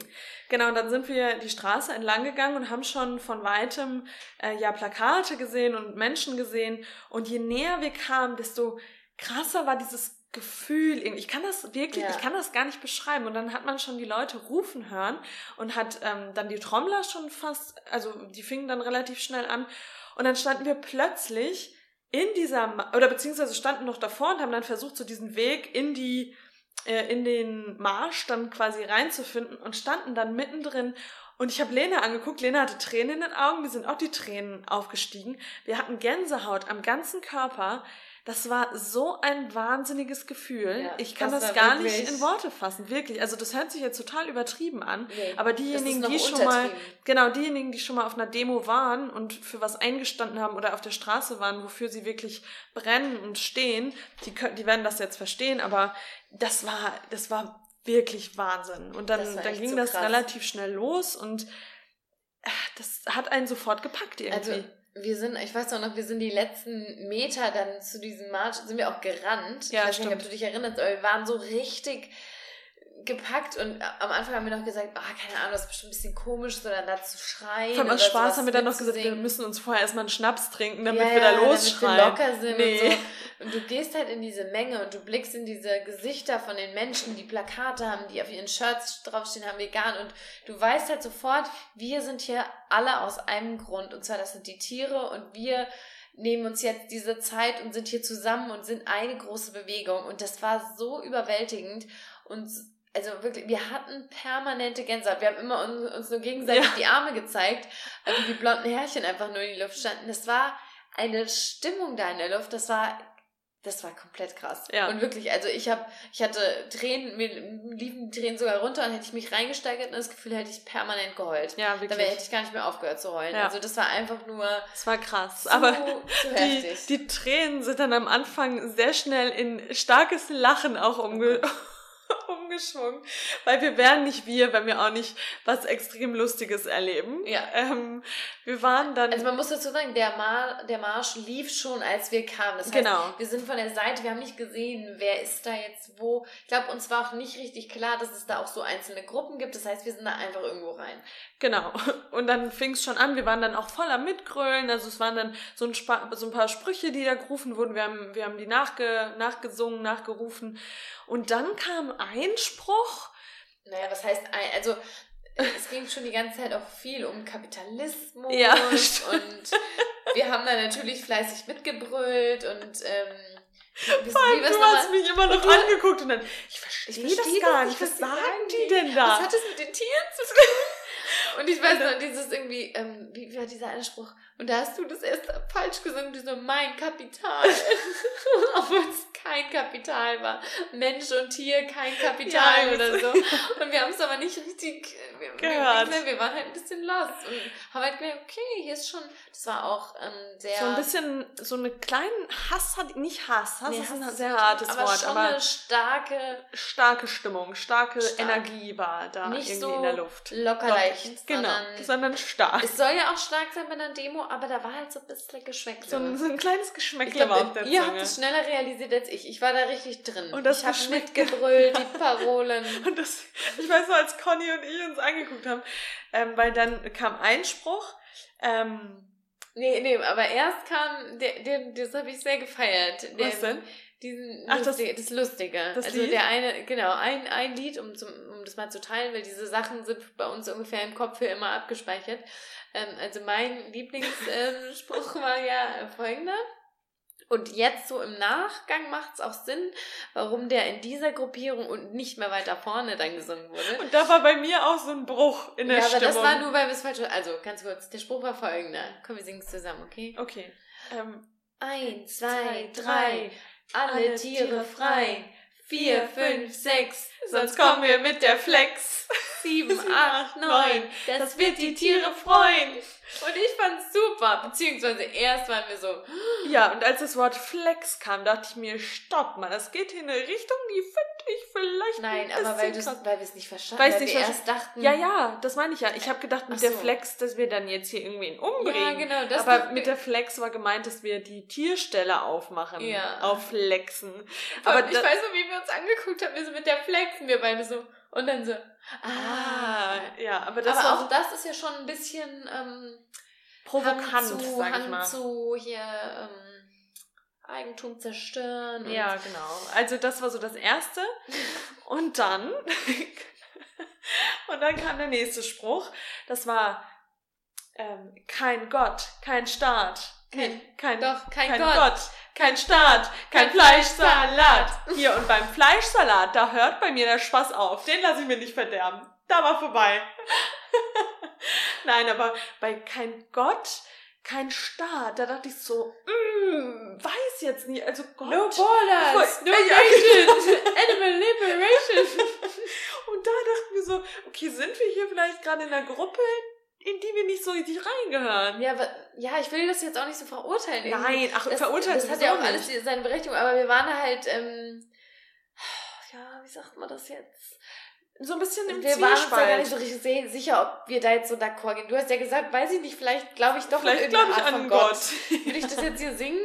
Genau, und dann sind wir die Straße entlang gegangen und haben schon von weitem äh, ja Plakate gesehen und Menschen gesehen. Und je näher wir kamen, desto krasser war dieses Gefühl. Ich kann das wirklich,
Ja.
ich kann das gar nicht beschreiben. Und dann hat man schon die Leute rufen hören und hat ähm, dann die Trommler schon fast, also die fingen dann relativ schnell an. Und dann standen wir plötzlich in dieser, oder beziehungsweise standen noch davor und haben dann versucht, so diesen Weg in die, äh, in den Marsch dann quasi reinzufinden und standen dann mittendrin. Und ich habe Lena angeguckt. Lena hatte Tränen in den Augen. Mir sind auch die Tränen aufgestiegen. Wir hatten Gänsehaut am ganzen Körper. Das war so ein wahnsinniges Gefühl.
Ja,
ich kann
das
das, gar nicht
wirklich-
in Worte fassen. Wirklich. Also das hört sich jetzt total übertrieben an.
Nee,
Aber diejenigen, die schon mal, genau, diejenigen, die schon mal auf einer Demo waren und für was eingestanden haben oder auf der Straße waren, wofür sie wirklich brennen und stehen, die, können, die werden das jetzt verstehen, aber das war, das war wirklich Wahnsinn. Und dann, dann ging
so
das relativ schnell los und äh, das hat einen sofort gepackt irgendwie.
Also wir sind, ich weiß auch noch, wir sind die letzten Meter dann zu diesem Marsch, sind wir auch gerannt.
Ja,
ich weiß nicht, ob
stimmt.
du dich erinnerst, aber wir waren so richtig gepackt und am Anfang haben wir noch gesagt, ah, keine Ahnung, das ist bestimmt ein bisschen komisch, so dann da zu schreien.
Vor allem aus Spaß haben wir dann noch gesagt, wir müssen uns vorher erstmal einen Schnaps trinken, damit
ja,
wir da losschreien.
Damit wir locker sind
Nee.
und so. Und du gehst halt in diese Menge und du blickst in diese Gesichter von den Menschen, die Plakate haben, die auf ihren Shirts draufstehen, haben vegan und du weißt halt sofort, wir sind hier alle aus einem Grund und zwar das sind die Tiere und wir nehmen uns jetzt diese Zeit und sind hier zusammen und sind eine große Bewegung und das war so überwältigend und also wirklich, wir hatten permanente Gänsehaut. Wir haben immer uns, uns nur gegenseitig
Ja.
die Arme gezeigt, also die blonden Härchen einfach nur in die Luft standen. Das war eine Stimmung da in der Luft, das war, das war komplett krass.
Ja.
Und wirklich, also ich habe, ich hatte Tränen, mir liefen die Tränen sogar runter und hätte ich mich reingesteigert in das Gefühl, hätte ich permanent geheult.
Ja, wirklich.
wär, hätte ich gar nicht mehr aufgehört zu heulen.
Ja.
Also das war einfach nur
Das war krass.
zu,
Aber
zu
die,
heftig.
die Tränen sind dann am Anfang sehr schnell in starkes Lachen auch umge umgeschwungen, weil wir wären nicht wir, wenn wir auch nicht was extrem Lustiges erleben.
Ja.
Ähm, wir waren dann
Also man muss dazu sagen, der, Mar der Marsch lief schon, als wir kamen. Das heißt,
Genau.
wir sind von der Seite, wir haben nicht gesehen, wer ist da jetzt wo. Ich glaube, uns war auch nicht richtig klar, dass es da auch so einzelne Gruppen gibt. Das heißt, wir sind da einfach irgendwo rein.
Genau. Und dann fing es schon an. Wir waren dann auch voll am Mitgrölen. Also es waren dann so ein, so ein paar Sprüche, die da gerufen wurden. Wir haben, wir haben die nachge nachgesungen, nachgerufen. Und dann kam ein Spruch.
Naja, was heißt, ein- also es ging schon die ganze Zeit auch viel um Kapitalismus
Ja,
und wir haben da natürlich fleißig mitgebrüllt und ähm,
Vor allem, du hast mich immer noch angeguckt und dann, ich verstehe
Ich
das
verstehe
gar
das
nicht. Was
sagen
die denn da?
Was hat es mit den Tieren zu tun? Und ich weiß noch, dieses irgendwie, ähm, wie, wie war dieser eine Spruch? Und da hast du das erst falsch gesungen, du so, mein Kapital. Obwohl es kein Kapital war. Mensch und Tier, kein Kapital
Ja,
oder so. Und wir haben es aber nicht richtig wir,
Gehört.
Wir, wir waren halt ein bisschen lost und haben halt gemerkt, okay, hier ist schon, das war auch ähm, sehr...
So ein bisschen, so eine kleinen Hass hat, nicht Hass, Hass
Nee,
ist ein
Hass
sehr
nicht,
hartes
aber
Wort,
schon
aber
eine starke,
starke Stimmung, starke
Stark.
Energie war da
nicht
irgendwie
so
in der Luft.
locker leicht,
Genau,
sondern
sondern stark.
Es soll ja auch stark sein bei einer Demo, aber da war halt so ein bisschen Geschmäckle.
So ein, so ein kleines Geschmäckle war auf der
ihr habt es schneller realisiert als ich. Ich war da richtig drin.
Und das
ich habe mitgebrüllt, die Parolen.
Und das, ich weiß noch, als Conny und ich uns angeguckt haben, ähm, weil dann kam ein Spruch, ähm,
Nee, nee, aber erst kam, der, der, das habe ich sehr gefeiert. Der,
was denn?
Diesen
Ach, das-
Lustige, das, Lustige.
das
also
Lied?
der eine, genau, ein, ein Lied, um, zum, um das mal zu teilen, weil diese Sachen sind bei uns ungefähr im Kopf für immer abgespeichert. Ähm, also mein Lieblingsspruch ähm, war ja folgender. Und jetzt so im Nachgang macht es auch Sinn, warum der in dieser Gruppierung und nicht mehr weiter vorne dann gesungen wurde.
Und da war bei mir auch so ein Bruch in der
ja, aber
Stimmung.
das war nur, weil wir es falsch Also, ganz kurz, der Spruch war folgender. Komm, wir singen es zusammen, okay?
Okay. Ähm,
Eins, zwei, drei, alle Tiere frei. Vier, fünf, sechs,
sonst kommen wir mit der Flex.
sieben, acht, neun.
neun.
Das wird die Tiere freuen. Und ich fand's super. Beziehungsweise erst waren wir so,
Ja, und als das Wort Flex kam, dachte ich mir, stopp mal, das geht in eine Richtung, die finde ich vielleicht
nein,
ein
aber weil, weil wir es nicht verstanden
Weil
haben. Weil
nicht
wir erst dachten,
Ja, ja, das meine ich ja. Ich habe gedacht, mit
Ach
der
so.
Flex, dass wir dann jetzt hier irgendwen umbringen.
Ja, genau, das
Aber mit der Flex war gemeint, dass wir die Tierstelle aufmachen.
Ja.
Auf Flexen.
Aber ich weiß noch, wie wir uns angeguckt haben, wir so mit der Flexen, wir beide so, Und dann so,
Ah,
ah.
ja, aber das
aber auch
so
das ist ja schon ein bisschen ähm,
provokant,
Hand zu,
sag ich
Hand
mal.
zu hier ähm, Eigentum zerstören.
Ja, genau. Also das war so das Erste. Und dann, und dann kam der nächste Spruch. Das war ähm, kein Gott, kein Staat, kein, kein,
Doch, kein,
kein
Gott.
Gott, kein Staat, kein
Kein
Fleischsalat. Hier, und beim Fleischsalat, da hört bei mir der Spaß auf. Den lasse ich mir nicht verderben. Da war vorbei. Nein, aber bei kein Gott, kein Staat, da dachte ich so, mm, weiß jetzt nicht. Also Gott.
No borders, no nation, animal liberation.
Und da dachten wir so, okay, sind wir hier vielleicht gerade in einer Gruppe, in die wir nicht so richtig reingehören?
Ja, aber, ja, ich will das jetzt auch nicht so verurteilen.
Nein, ach,
das,
verurteilt
Das hat ja auch alles seine Berechtigung, aber wir waren halt, ähm, ja, wie sagt man das jetzt?
So ein bisschen im
wir waren uns da gar nicht
Zwiespalt.
so richtig sicher, ob wir da jetzt so d'accord gehen. Du hast ja gesagt, weiß ich nicht, vielleicht glaube ich doch
Vielleicht
an irgendeine
ich
Art
an
von
Gott.
Will ich das jetzt hier singen?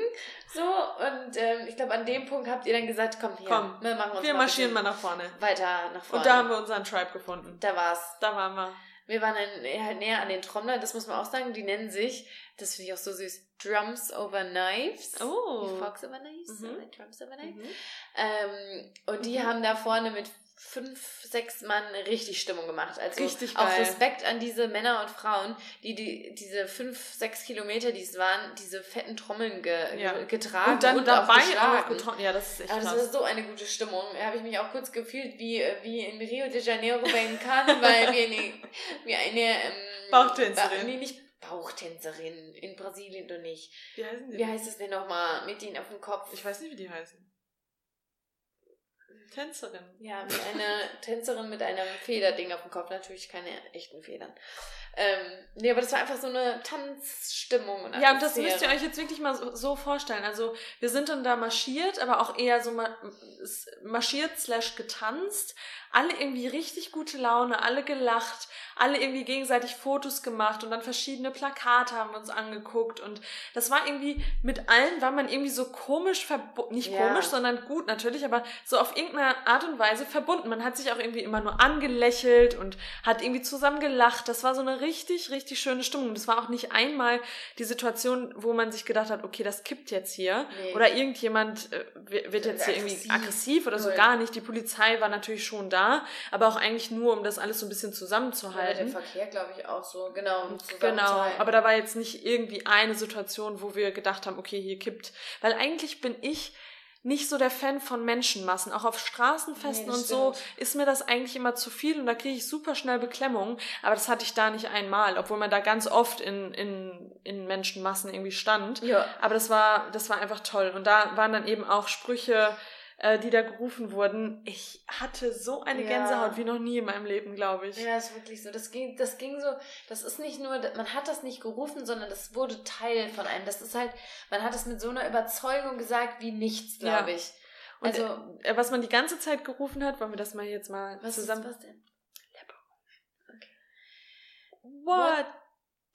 So, und ähm, ich glaube, an dem Punkt habt ihr dann gesagt, komm, hier,
Komm,
wir machen uns
Wir
mal
marschieren mal nach vorne.
weiter nach vorne.
Und da haben wir unseren Tribe gefunden.
da war's.
Da waren wir.
Wir waren dann halt näher an den Trommlern, das muss man auch sagen, die nennen sich, das finde ich auch so süß, Drums over Knives.
Oh.
Fox over Knives,
Mhm.
Drums over Knives.
Mhm.
Ähm, und die
Mhm.
haben da vorne mit fünf, sechs Mann richtig Stimmung gemacht. Also
Richtig
auch
geil.
Respekt an diese Männer und Frauen, die, die diese fünf, sechs Kilometer, die es waren, diese fetten Trommeln ge
Ja.
ge getragen
Und dann
auch
dabei auch getroffen. Ja, das ist echt
Aber das
krass.
war so eine gute Stimmung. Da habe ich mich auch kurz gefühlt wie, äh, wie in Rio de Janeiro bei den Karneval, wie eine, wie eine ähm,
Bauchtänzerin.
Ba- Nee, nicht Bauchtänzerin. In Brasilien doch nicht.
Wie heißen die?
Wie heißt es denn nochmal? Mit ihnen auf dem Kopf.
Ich weiß nicht, wie die heißen. Tänzerin.
Ja, eine Tänzerin mit einem Federding auf dem Kopf. Natürlich keine echten Federn. Ähm, nee, aber das war einfach so eine Tanzstimmung. Und
Ja, und das müsst ihr euch jetzt wirklich mal so, so vorstellen. Also wir sind dann da marschiert, aber auch eher so ma marschiert slash getanzt. Alle irgendwie richtig gute Laune, alle gelacht, alle irgendwie gegenseitig Fotos gemacht und dann verschiedene Plakate haben wir uns angeguckt. Und das war irgendwie, mit allen war man irgendwie so komisch verbunden. Nicht
Ja.
komisch, sondern gut natürlich, aber so auf irgendeine Art und Weise verbunden. Man hat sich auch irgendwie immer nur angelächelt und hat irgendwie zusammen gelacht. Das war so eine richtig, richtig schöne Stimmung. Das war auch nicht einmal die Situation, wo man sich gedacht hat, okay, das kippt jetzt hier.
Nee.
Oder irgendjemand äh, wird jetzt hier irgendwie
Aggressiv.
aggressiv oder so
Null.
gar nicht. Die Polizei war natürlich schon da, aber auch eigentlich nur, um das alles so ein bisschen
Ja, der
zusammenzuhalten.
Verkehr, glaube ich, auch so. Genau. um
Genau,
zusammenzuhalten.
aber da war jetzt nicht irgendwie eine Situation, wo wir gedacht haben, okay, hier kippt. Weil eigentlich bin ich nicht so der Fan von Menschenmassen. Auch auf Straßenfesten
Nee,
und so
stimmt.
ist mir das eigentlich immer zu viel und da kriege ich super schnell Beklemmung. Aber das hatte ich da nicht einmal, obwohl man da ganz oft in, in, in Menschenmassen irgendwie stand.
Ja.
Aber das war, das war einfach toll. Und da waren dann eben auch Sprüche, äh, die da gerufen wurden. Ich hatte so eine
Ja.
Gänsehaut wie noch nie in meinem Leben, glaube ich.
Ja, ist wirklich so. Das ging, das ging so, das ist nicht nur, man hat das nicht gerufen, sondern das wurde Teil von einem. Das ist halt, man hat es mit so einer Überzeugung gesagt wie nichts, glaube
Ja.
ich.
Und
Also,
äh, was man die ganze Zeit gerufen hat, wollen wir das mal jetzt mal
was
zusammen.
ist was denn?
What?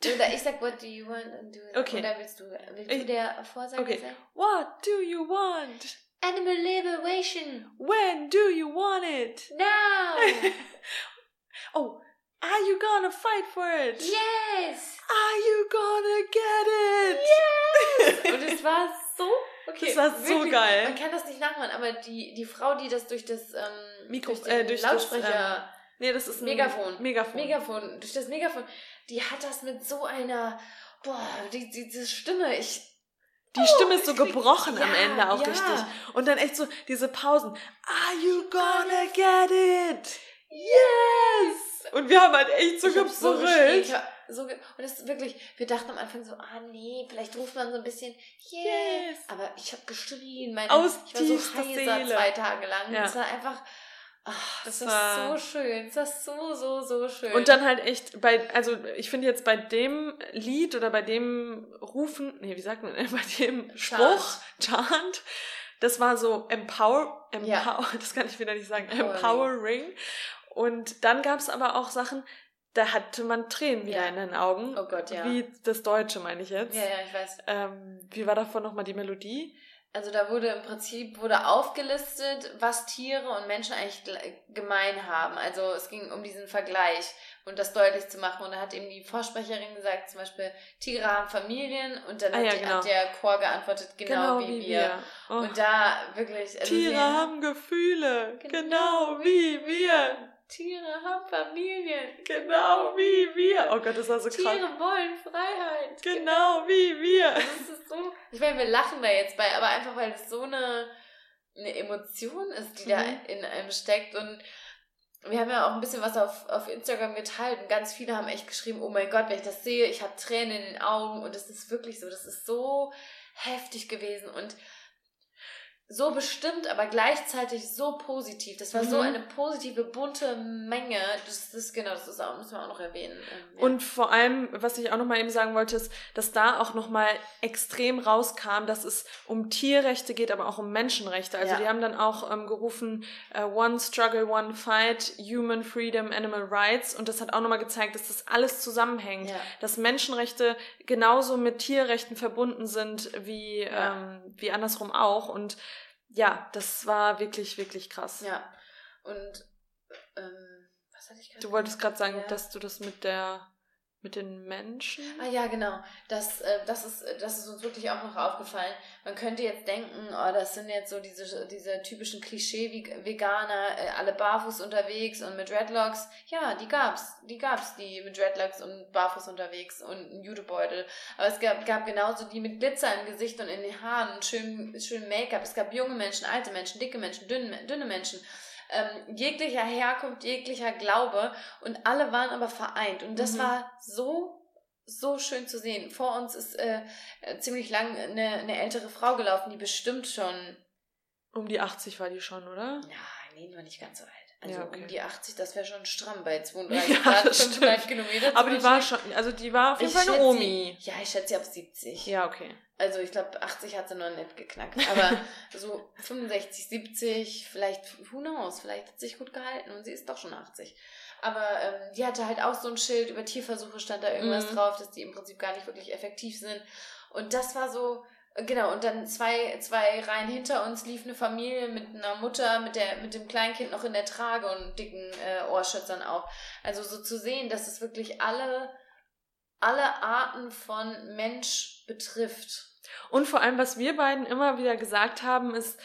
Oder ich sag, what do you want? Und du,
Okay.
Oder willst du, willst du der Vorsager
okay.
sein?
What do you want?
Animal Liberation!
When do you want it?
Now!
oh, are you gonna fight for it?
yes!
Are you gonna get it?
Und es war so, okay.
Das war so geil.
Man kann das nicht nachmachen, aber die, die Frau, die das durch das ähm,
Mikro-
durch den
äh, durch das,
Lautsprecher,
Nee, das ist ein
Megafon.
Megafon.
Megafon, durch das Megafon, die hat das mit so einer, boah, die, die, diese Stimme, ich,
Die Stimme ist so
krieg-
gebrochen am
Ja,
Ende auch
ja.
richtig. Und dann echt so diese Pausen. Are you gonna get it? Yes! Und wir haben halt echt so gebrüllt.
so ge und das ist wirklich, wir dachten am Anfang so, ah nee, vielleicht ruft man so ein bisschen, yes,
Yes.
aber ich habe geschrien, meine,
Aus
ich war so heiser
Seele.
zwei Tage lang,
Ja.
es war einfach, ach,
Das
das war
war-
so schön, es war so, so, so schön.
Und dann halt echt bei, also ich finde jetzt bei dem Lied oder bei dem Rufen, nee, wie sagt man, bei dem Spruch, Chant, das war so empower, empower,
Ja.
das kann ich wieder nicht sagen,
Empowering.
empowering. Und dann gab es aber auch Sachen, da hatte man Tränen wieder
Ja.
in den Augen.
Oh Gott, ja.
Wie das Deutsche meine ich jetzt.
ja, ja, ich weiß.
Ähm, wie war davon nochmal die Melodie?
Also da wurde im Prinzip wurde aufgelistet, was Tiere und Menschen eigentlich gemein haben. Also es ging um diesen Vergleich und das deutlich zu machen. Und da hat eben die Vorsprecherin gesagt, zum Beispiel, Tiere haben Familien und dann ah, hat, ja, genau. hat, der Chor geantwortet, genau, genau wie, wie, wir. Oh. Und da wirklich.
Also Tiere haben Gefühle, genau, genau wie wir.
Tiere haben Familien.
Genau wie wir. Oh Gott, das war so
krass. Tiere wollen Freiheit.
Genau, genau. wie wir.
Das ist so. Ich meine, wir lachen da jetzt bei, aber einfach weil es so eine, eine Emotion ist, die mhm. da in einem steckt und wir haben ja auch ein bisschen was auf, auf Instagram geteilt und ganz viele haben echt geschrieben, oh mein Gott, wenn ich das sehe, ich habe Tränen in den Augen und es ist wirklich so, das ist so heftig gewesen und so bestimmt, aber gleichzeitig so positiv. Das war mhm. so eine positive, bunte Menge. Das ist genau, das ist auch, müssen wir auch noch erwähnen. Ähm,
ja. Und vor allem, was ich auch noch mal eben sagen wollte, ist, dass da auch noch mal extrem rauskam, dass es um Tierrechte geht, aber auch um Menschenrechte. Also ja. die haben dann auch ähm, gerufen, uh, One Struggle, One Fight, Human Freedom, Animal Rights. Und das hat auch noch mal gezeigt, dass das alles zusammenhängt. Ja. Dass Menschenrechte genauso mit Tierrechten verbunden sind wie, ähm, wie andersrum auch. Und ja, das war wirklich, wirklich krass.
Ja. Und ähm, was hatte ich
gerade? Du wolltest gerade sagen, ja. dass du das mit der mit den Menschen?
Ah ja, genau. Das, äh, das, ist, das ist uns wirklich auch noch aufgefallen. Man könnte jetzt denken, oh, das sind jetzt so diese, diese typischen Klischee-Veganer, äh, alle barfuß unterwegs und mit Dreadlocks. Ja, die gab's. Die gab's, die mit Dreadlocks und barfuß unterwegs und einen Jutebeutel. Aber es gab, gab genauso die mit Glitzer im Gesicht und in den Haaren, schön, schön Make-up. Es gab junge Menschen, alte Menschen, dicke Menschen, dünne, dünne Menschen ähm, jeglicher Herkunft, jeglicher Glaube und alle waren aber vereint und das mhm. war so so schön zu sehen. Vor uns ist äh, ziemlich lang eine, eine ältere Frau gelaufen, die bestimmt schon
um die 80 war die schon, oder?
Ja, nee, war nicht ganz so alt. Also ja, okay. um die 80, das wäre schon stramm bei 32 ja, Grad, 500
Kilometer. Aber die war schon, also die war auf jeden Fall eine Omi.
Sie, ja, ich schätze sie ab 70.
Ja, okay.
Also ich glaube, 80 hat sie noch nicht geknackt. Aber so 65, 70, vielleicht, who knows, vielleicht hat sie sich gut gehalten und sie ist doch schon 80. Aber ähm, die hatte halt auch so ein Schild, über Tierversuche stand da irgendwas mhm. drauf, dass die im Prinzip gar nicht wirklich effektiv sind. Und das war so, Genau, und dann zwei, zwei Reihen hinter uns lief eine Familie mit einer Mutter, mit, der, mit dem Kleinkind noch in der Trage und dicken äh, Ohrschützern auch. Also so zu sehen, dass es wirklich alle, alle Arten von Mensch betrifft.
Und vor allem, was wir beiden immer wieder gesagt haben, ist,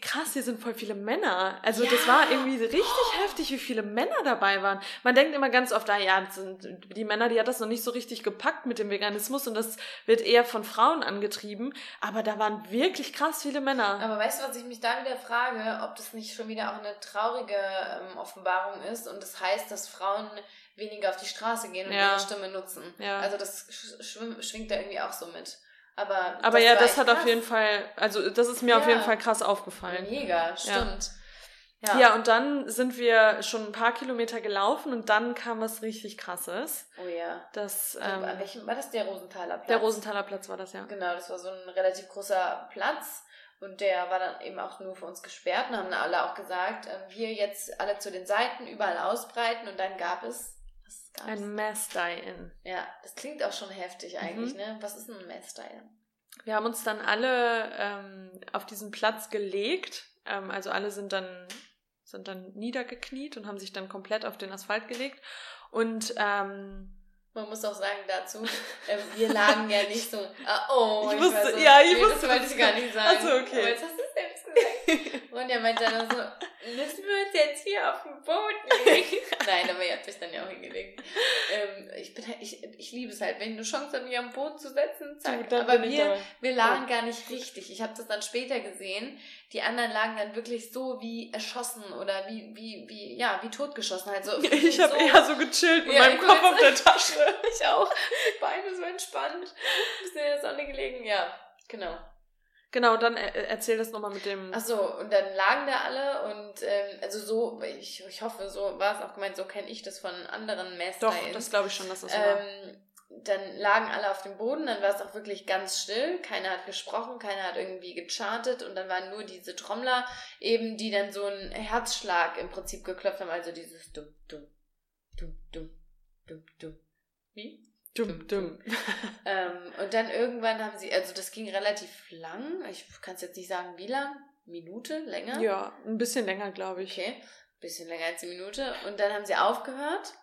krass, hier sind voll viele Männer. Also ja. das war irgendwie richtig oh. heftig, wie viele Männer dabei waren. Man denkt immer ganz oft, ah ja, sind die Männer, die hat das noch nicht so richtig gepackt mit dem Veganismus und das wird eher von Frauen angetrieben. Aber da waren wirklich krass viele Männer.
Aber weißt du, was ich mich da wieder frage, ob das nicht schon wieder auch eine traurige ähm, Offenbarung ist und das heißt, dass Frauen weniger auf die Straße gehen und ja. ihre Stimme nutzen. Ja. Also das schwingt da irgendwie auch so mit. Aber,
aber das ja, das hat krass. auf jeden Fall, also das ist mir ja. auf jeden Fall krass aufgefallen.
Mega, stimmt.
Ja. ja, und dann sind wir schon ein paar Kilometer gelaufen und dann kam was richtig krasses.
Oh ja.
Das,
ähm, An welchem, war das der Rosenthaler Platz?
Der Rosenthaler Platz war das, ja.
Genau, das war so ein relativ großer Platz und der war dann eben auch nur für uns gesperrt und haben alle auch gesagt, ähm, wir jetzt alle zu den Seiten überall ausbreiten und dann gab es
ein Mass Die-In.
Ja, das klingt auch schon heftig eigentlich, mhm. ne? Was ist ein Mass Die-In?
Wir haben uns dann alle ähm, auf diesen Platz gelegt. Ähm, also alle sind dann, sind dann niedergekniet und haben sich dann komplett auf den Asphalt gelegt. Und ähm,
man muss auch sagen dazu, äh, wir lagen ja nicht so. Ah, oh,
ich, ich wusste, so, ja, ich
nee,
wusste.
Das wollte ich gar nicht sagen.
Achso, okay.
Aber jetzt hast du. Und er meinte dann so, müssen wir uns jetzt hier auf dem Boot legen? Nein, aber ihr habt euch dann ja auch hingelegt. Ähm, ich, bin halt, ich, ich liebe es halt, wenn du Chance hast, mich am Boot zu setzen, zack. Du, aber wir, wir lagen gar nicht richtig. Ich habe das dann später gesehen. Die anderen lagen dann wirklich so wie erschossen oder wie, wie, wie, ja, wie totgeschossen. Also
ich habe so, eher so gechillt mit ja, meinem Kopf auf der Tasche.
ich auch. Beine so entspannt. Bisschen in der Sonne gelegen, ja, genau.
Genau, dann erzähl das nochmal mit dem.
Ach so, und dann lagen da alle und ähm, also so, ich, ich hoffe, so war es auch gemeint, so kenne ich das von anderen Messern.
Doch, das glaube ich schon, dass das so
ähm, war. Dann lagen alle auf dem Boden, dann war es auch wirklich ganz still, keiner hat gesprochen, keiner hat irgendwie gechartet und dann waren nur diese Trommler eben, die dann so einen Herzschlag im Prinzip geklopft haben, also dieses dumm, dumm, dumm, dumm, dumm, dumm. Wie?
Dumm, dumm.
ähm, und dann irgendwann haben sie, also das ging relativ lang, ich kann es jetzt nicht sagen, wie lang, Minute, länger?
Ja, ein bisschen länger, glaube ich.
Okay, ein bisschen länger als eine Minute. Und dann haben sie aufgehört.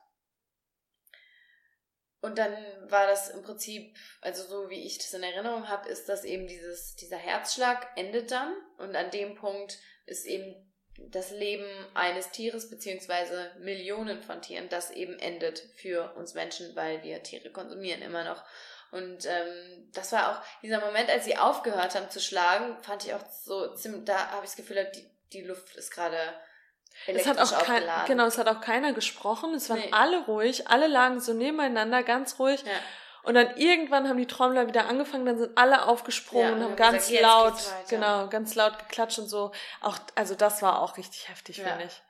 Und dann war das im Prinzip, also so wie ich das in Erinnerung habe, ist das eben dieses, dieser Herzschlag endet dann. Und an dem Punkt ist eben das Leben eines Tieres beziehungsweise Millionen von Tieren, das eben endet für uns Menschen, weil wir Tiere konsumieren immer noch. Und ähm, das war auch dieser Moment, als sie aufgehört haben zu schlagen, fand ich auch so ziemlich, da habe ich das Gefühl, die, die Luft ist gerade
es hat auch kein, genau, es hat auch keiner gesprochen. Es waren nee. alle ruhig, alle lagen so nebeneinander, ganz ruhig. Ja. Und dann irgendwann haben die Trommler wieder angefangen, dann sind alle aufgesprungen ja, und haben ganz gesagt, laut, genau, ganz laut geklatscht und so. Auch, also das war auch richtig heftig, ja. finde ich.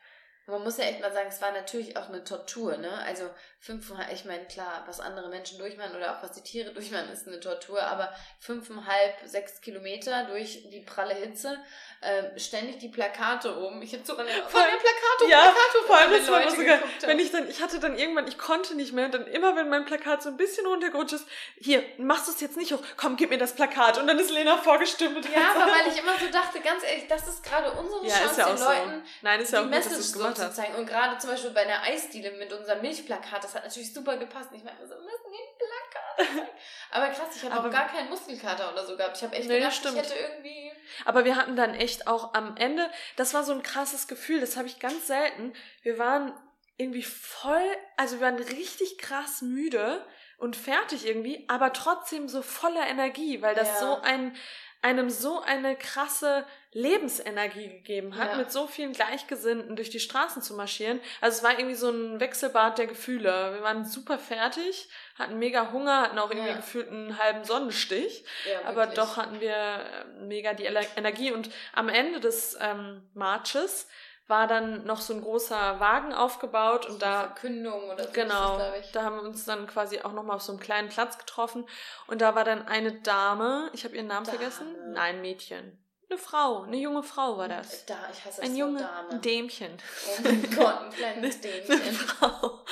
Man muss ja echt mal sagen, es war natürlich auch eine Tortur, ne? Also fünfeinhalb, ich meine, klar, was andere Menschen durchmachen oder auch was die Tiere durchmachen, ist eine Tortur, aber fünfeinhalb, sechs Kilometer durch die pralle Hitze, äh, ständig die Plakate oben. Ich habe sogar eine,
voll, eine Plakate, ja, Plakate vor allem, das war sogar, wenn ich dann, ich hatte dann irgendwann, ich konnte nicht mehr, und dann immer, wenn mein Plakat so ein bisschen runtergerutscht ist, hier, machst du es jetzt nicht hoch, komm, gib mir das Plakat. Und dann ist Lena vorgestimmt.
Ja, aber weil ich immer so dachte, ganz ehrlich, das ist gerade unsere ja, Chance, ja den Leuten
so. Nein, ist ja auch die Message
so zu zeigen. Und gerade zum Beispiel bei einer Eisdiele mit unserem Milchplakat, das hat natürlich super gepasst. Ich meine, so müssen die Plakat. Aber krass, ich habe auch gar keinen Muskelkater oder so gehabt. Ich habe echt nee, gedacht, stimmt. ich hätte irgendwie...
Aber wir hatten dann echt auch am Ende, das war so ein krasses Gefühl, das habe ich ganz selten. Wir waren irgendwie voll, also wir waren richtig krass müde und fertig irgendwie, aber trotzdem so voller Energie, weil das ja. so ein einem so eine krasse Lebensenergie gegeben hat, ja. mit so vielen Gleichgesinnten durch die Straßen zu marschieren. Also es war irgendwie so ein Wechselbad der Gefühle. Wir waren super fertig, hatten mega Hunger, hatten auch irgendwie ja. gefühlt einen halben Sonnenstich, ja, aber doch hatten wir äh, mega die Energie. Und am Ende des ähm, Marches war dann noch so ein großer Wagen aufgebaut und da
Verkündung oder so
genau das, da haben wir uns dann quasi auch noch mal auf so einem kleinen Platz getroffen und da war dann eine Dame ich habe ihren Namen Dame. vergessen nein Mädchen eine Frau, eine junge Frau war das.
Da, ich hasse
ein junge Dame. Dämchen.
Oh mein Gott, ein kleines Dämchen. Eine Frau,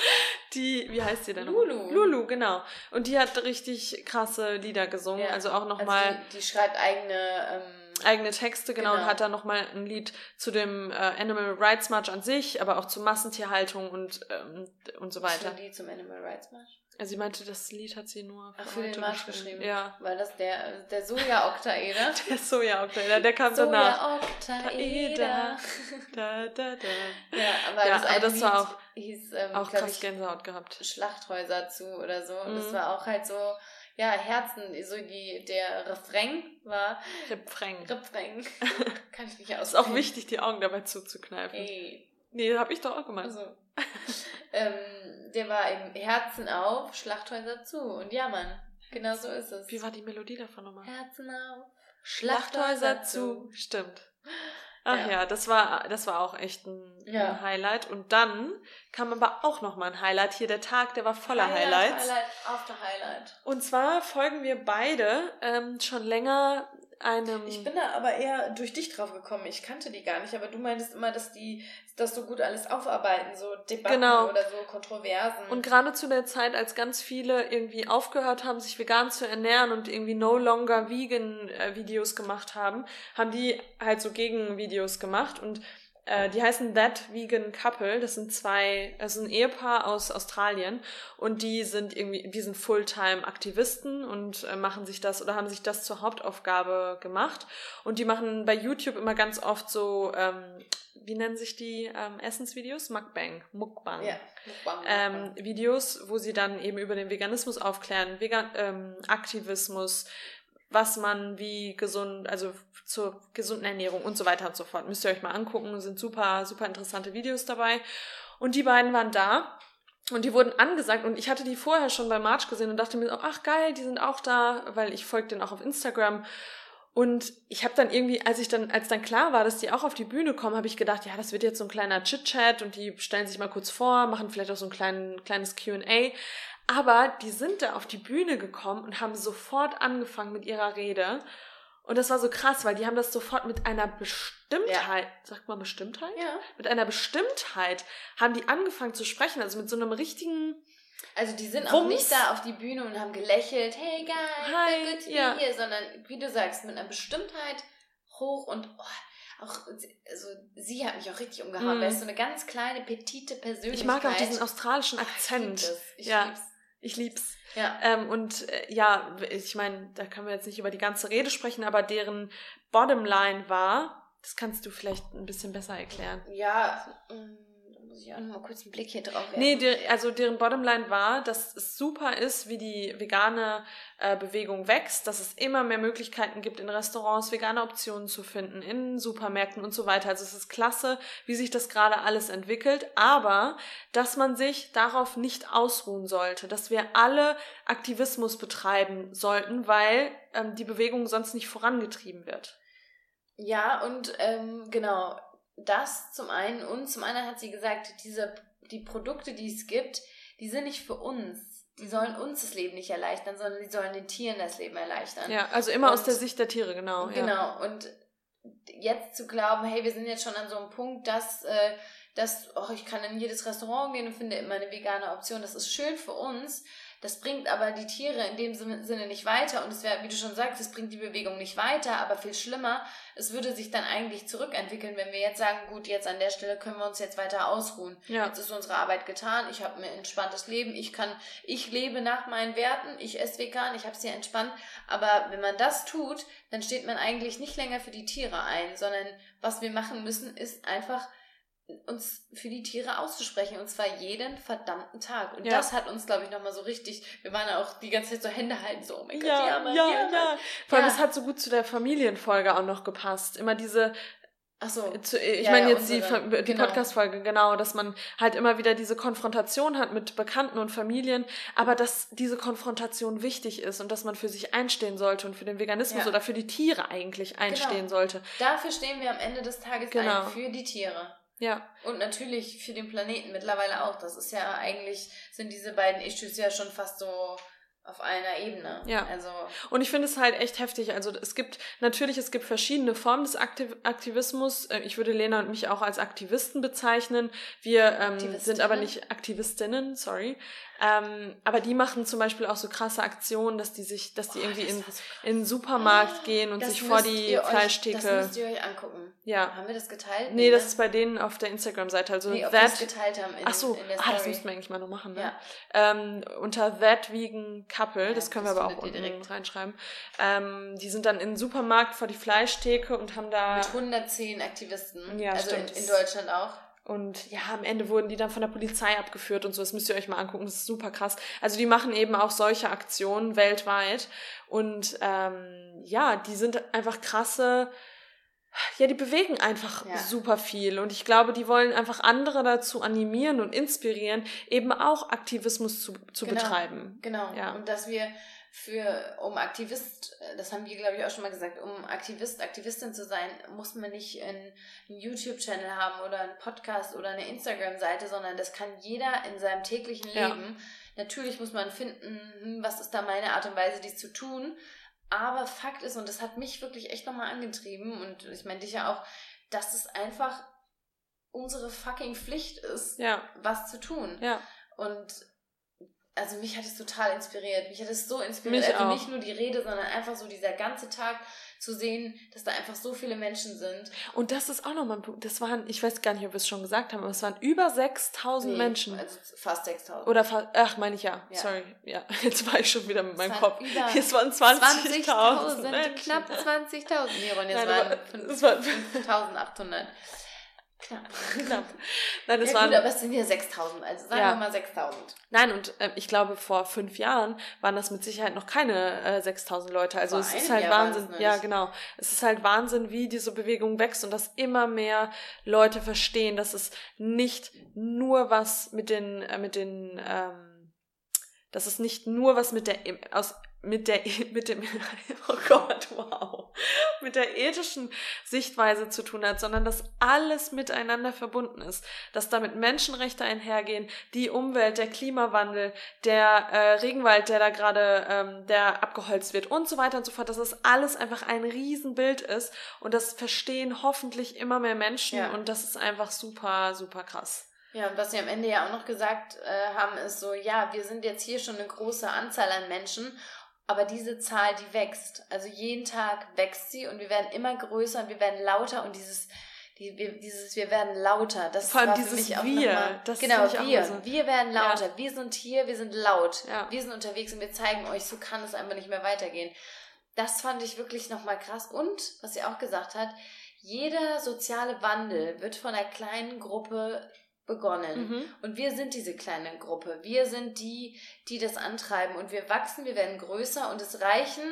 die, wie heißt sie denn?
Lulu.
Lulu, genau. Und die hat richtig krasse Lieder gesungen, ja. also auch nochmal. Also
die, die schreibt eigene ähm,
eigene Texte, genau, genau. und hat dann nochmal ein Lied zu dem äh, Animal Rights March an sich, aber auch zur Massentierhaltung und, ähm, und so weiter.
Ein Lied zum Animal Rights March?
Also sie meinte, das Lied hat sie nur
für, Ach, für den Marsch geschrieben.
Ja.
Weil das der, der Soja-Oktaeder.
der Soja-Oktaeder, der kam danach.
Soja-Oktaeder.
da, da, da.
Ja, aber ja, das, aber
das war auch,
hieß, ähm,
auch krass ich, Gänsehaut gehabt.
Schlachthäuser zu oder so. Und mhm. das war auch halt so ja, Herzen, so die, der Refrain war.
Refrain.
Refrain. Kann ich nicht
aus. Ist auch wichtig, die Augen dabei zuzukneifen.
Ey.
Nee, hab ich doch auch gemacht.
Also, ähm, der war im Herzen auf, Schlachthäuser zu. Und ja, Mann, genau so ist es.
Wie war die Melodie davon nochmal?
Herzen auf, Schlachthäuser, Schlachthäuser zu.
Stimmt. Ach ja. ja, das war das war auch echt ein, ja. ein, Highlight. Und dann kam aber auch noch mal ein Highlight. Hier der Tag, der war voller Highlight, Highlights.
Highlight after Highlight.
Und zwar folgen wir beide ähm, schon länger einem.
Ich bin da aber eher durch dich drauf gekommen. Ich kannte die gar nicht, aber du meintest immer, dass die das so gut alles aufarbeiten, so Debatten genau. oder so Kontroversen.
Und gerade zu der Zeit, als ganz viele irgendwie aufgehört haben, sich vegan zu ernähren und irgendwie no longer vegan äh, Videos gemacht haben, haben die halt so Gegenvideos gemacht und äh, die heißen That Vegan Couple. Das sind zwei, das ist ein Ehepaar aus Australien und die sind irgendwie, die sind Fulltime Aktivisten und äh, machen sich das oder haben sich das zur Hauptaufgabe gemacht. Und die machen bei YouTube immer ganz oft so, ähm, wie nennen sich die ähm, Essensvideos? Mukbang, Mukbang.
Ja,
Mukbang, ähm, Videos, wo sie dann eben über den Veganismus aufklären, Vegan, ähm, Aktivismus, was man wie gesund, also zur gesunden Ernährung und so weiter und so fort. Müsst ihr euch mal angucken, sind super, super interessante Videos dabei. Und die beiden waren da und die wurden angesagt und ich hatte die vorher schon bei March gesehen und dachte mir, so, ach geil, die sind auch da, weil ich folge denen auch auf Instagram. Und ich habe dann irgendwie, als ich dann, als dann klar war, dass die auch auf die Bühne kommen, habe ich gedacht, ja, das wird jetzt so ein kleiner Chit-Chat und die stellen sich mal kurz vor, machen vielleicht auch so ein klein, kleines Q&A. Aber die sind da auf die Bühne gekommen und haben sofort angefangen mit ihrer Rede. Und das war so krass, weil die haben das sofort mit einer Bestimmtheit, ja. sagt man Bestimmtheit?
Ja.
Mit einer Bestimmtheit haben die angefangen zu sprechen, also mit so einem richtigen,
Also die sind auch nicht da auf die Bühne und haben gelächelt, hey guys, Hi, good to ja. here, sondern wie du sagst, mit einer Bestimmtheit hoch und oh, auch, also sie hat mich auch richtig umgehauen, mm. weil es so eine ganz kleine, petite Persönlichkeit.
Ich mag auch diesen australischen Akzent. Oh, ich, ich ja. lieb's. Ich lieb's. Ja. Ähm, und äh, ja, ich meine, da können wir jetzt nicht über die ganze Rede sprechen, aber deren Bottomline war, das kannst du vielleicht ein bisschen besser erklären.
Ja, ähm, muss ich auch noch mal kurz einen Blick hier drauf werfen.
Nee, die, also deren Bottomline war, dass es super ist, wie die vegane äh, Bewegung wächst, dass es immer mehr Möglichkeiten gibt, in Restaurants vegane Optionen zu finden, in Supermärkten und so weiter. Also es ist klasse, wie sich das gerade alles entwickelt, aber dass man sich darauf nicht ausruhen sollte, dass wir alle Aktivismus betreiben sollten, weil ähm, die Bewegung sonst nicht vorangetrieben wird.
Ja, und ähm, genau, das zum einen und zum anderen hat sie gesagt, diese, die Produkte, die es gibt, die sind nicht für uns. Die sollen uns das Leben nicht erleichtern, sondern die sollen den Tieren das Leben erleichtern.
Ja, also immer und, aus der Sicht der Tiere, genau.
Genau. Ja. Und jetzt zu glauben, hey, wir sind jetzt schon an so einem Punkt, dass, äh, dass oh, ich kann in jedes Restaurant gehen und finde immer eine vegane Option, das ist schön für uns, das bringt aber die Tiere in dem Sinne nicht weiter und es wäre, wie du schon sagst, es bringt die Bewegung nicht weiter, aber viel schlimmer, es würde sich dann eigentlich zurückentwickeln, wenn wir jetzt sagen, gut, jetzt an der Stelle können wir uns jetzt weiter ausruhen. Ja. Jetzt ist unsere Arbeit getan, ich habe ein entspanntes Leben, ich kann, ich lebe nach meinen Werten, ich esse vegan, ich habe es hier entspannt, aber wenn man das tut, dann steht man eigentlich nicht länger für die Tiere ein, sondern was wir machen müssen, ist einfach uns für die Tiere auszusprechen und zwar jeden verdammten Tag. Und ja. das hat uns, glaube ich, nochmal so richtig, wir waren auch die ganze Zeit so Hände halten, so, oh mein Gott, ja,
ja, ja, ja. Vor allem, es hat so gut zu der Familienfolge auch noch gepasst. Immer diese, Ach so. Ich ja, meine jetzt unsere, die, die genau. Podcast-Folge, genau, dass man halt immer wieder diese Konfrontation hat mit Bekannten und Familien, aber dass diese Konfrontation wichtig ist und dass man für sich einstehen sollte und für den Veganismus ja. oder für die Tiere eigentlich einstehen genau. sollte.
Dafür stehen wir am Ende des Tages genau. ein, für die Tiere. Ja. Und natürlich für den Planeten mittlerweile auch. Das ist ja eigentlich, sind diese beiden Issues ja schon fast so auf einer Ebene. Ja.
Also und ich finde es halt echt heftig. Also es gibt natürlich, es gibt verschiedene Formen des Aktiv Aktivismus. Äh, ich würde Lena und mich auch als Aktivisten bezeichnen. Wir ähm, sind aber nicht Aktivistinnen, sorry. Ähm, aber die machen zum Beispiel auch so krasse Aktionen, dass die sich, dass die oh, irgendwie in, in den Supermarkt oh, gehen und sich vor die Fleischtheke. Das
müsst ihr euch angucken. Ja. Haben wir das geteilt?
Nee, nee das ne? ist bei denen auf der Instagram-Seite. Also nee, that, geteilt haben in, Ach so, in der Story. ah, das müssten wir eigentlich mal noch machen, ne? Ja. Ähm, unter That Vegan Couple, ja, das können das wir aber auch unten direkt. reinschreiben. Ähm, die sind dann in den Supermarkt vor die Fleischtheke und haben da.
Mit 110 Aktivisten. Ja, also stimmt. In, in Deutschland auch.
Und ja, am Ende wurden die dann von der Polizei abgeführt und so. Das müsst ihr euch mal angucken. Das ist super krass. Also die machen eben auch solche Aktionen weltweit. Und ähm, ja, die sind einfach krasse. Ja, die bewegen einfach ja. super viel. Und ich glaube, die wollen einfach andere dazu animieren und inspirieren, eben auch Aktivismus zu, zu
genau.
betreiben.
Genau. Ja. Und dass wir für, um Aktivist, das haben wir, glaube ich, auch schon mal gesagt, um Aktivist, Aktivistin zu sein, muss man nicht einen, YouTube-Channel haben oder einen Podcast oder eine Instagram-Seite, sondern das kann jeder in seinem täglichen Leben. Ja. Natürlich muss man finden, hm, was ist da meine Art und Weise, dies zu tun. Aber Fakt ist, und das hat mich wirklich echt nochmal angetrieben, und ich meine dich ja auch, dass es einfach unsere fucking Pflicht ist, ja. was zu tun. Ja. Und also mich hat es total inspiriert. Mich hat es so inspiriert. Mich also auch. nicht nur die Rede, sondern einfach so dieser ganze Tag zu sehen, dass da einfach so viele Menschen sind.
Und das ist auch nochmal ein Punkt. Das waren, ich weiß gar nicht, ob wir es schon gesagt haben, aber es waren über 6000 nee, Menschen.
Also fast 6000.
Oder fast, ach, meine ich ja. ja. Sorry. Ja, jetzt war ich schon wieder mit meinem Kopf. Es waren 20.000. 20
knapp 20.000. Nee, aber jetzt waren 5.800. Knapp. Knapp. Nein, das ja, waren, gut, aber es sind ja 6000, also sagen ja. wir mal 6000.
Nein, und äh, ich glaube, vor fünf Jahren waren das mit Sicherheit noch keine äh, 6000 Leute. Also vor es ist halt Jahr Wahnsinn. Ja, genau. Es ist halt Wahnsinn, wie diese Bewegung wächst und dass immer mehr Leute verstehen, dass es nicht nur was mit den, äh, mit den, ähm, dass es nicht nur was mit der, aus, mit der, mit dem, oh Gott, wow, mit der ethischen Sichtweise zu tun hat, sondern dass alles miteinander verbunden ist, dass damit Menschenrechte einhergehen, die Umwelt, der Klimawandel, der äh, Regenwald, der da gerade, ähm, der abgeholzt wird und so weiter und so fort, dass das alles einfach ein Riesenbild ist und das verstehen hoffentlich immer mehr Menschen ja. und das ist einfach super, super krass.
Ja, und was sie am Ende ja auch noch gesagt äh, haben, ist so, ja, wir sind jetzt hier schon eine große Anzahl an Menschen, aber diese Zahl, die wächst. Also jeden Tag wächst sie und wir werden immer größer und wir werden lauter und dieses, die, wir, dieses wir werden lauter, das
Vor allem
war
dieses
für mich auch
Wir,
nochmal,
das
genau, wir,
so-
wir werden lauter,
Ja.
wir sind hier, wir sind laut,
Ja.
wir sind unterwegs und wir zeigen euch, so kann es einfach nicht mehr weitergehen. Das fand ich wirklich nochmal krass. Und, was sie auch gesagt hat, jeder soziale Wandel wird von einer kleinen Gruppe begonnen.
Mhm.
Und wir sind diese kleine Gruppe. Wir sind die, die das antreiben. Und wir wachsen, wir werden größer und es reichen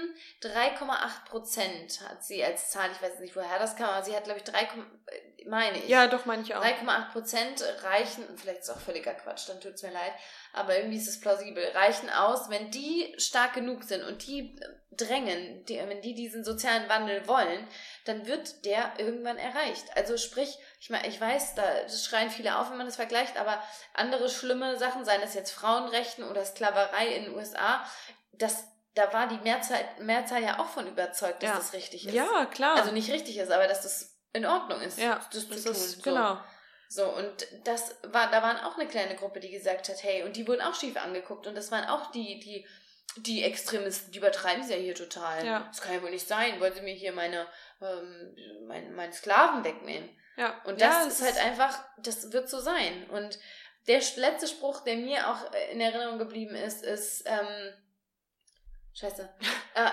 3,8 Prozent, hat sie als Zahl. Ich weiß nicht, woher das kam, aber sie hat, glaube ich, 3, meine ich.
Ja, doch, meine ich auch.
3,8 Prozent reichen, vielleicht ist es auch völliger Quatsch, dann tut's mir leid, aber irgendwie ist es plausibel, reichen aus, wenn die stark genug sind und die drängen, die, wenn die diesen sozialen Wandel wollen, dann wird der irgendwann erreicht. Also sprich, ich meine, ich weiß, da schreien viele auf, wenn man das vergleicht, aber andere schlimme Sachen, seien es jetzt Frauenrechten oder Sklaverei in den USA, das, da war die Mehrzahl, Mehrzahl ja auch von überzeugt, dass
Ja.
das richtig ist.
Ja, klar.
Also nicht richtig ist, aber dass das in Ordnung ist,
ja,
das
das
tun.
ist,
so.
genau.
So, und das war, da waren auch eine kleine Gruppe, die gesagt hat, hey, und die wurden auch schief angeguckt. Und das waren auch die, die, die Extremisten, die übertreiben es ja hier total.
Ja.
Das kann ja wohl nicht sein, wollen sie mir hier meine, ähm, mein, meine Sklaven wegnehmen.
Ja.
Und
ja,
das ist halt einfach, das wird so sein. Und der letzte Spruch, der mir auch äh, in Erinnerung geblieben ist, ist, ähm, scheiße, äh,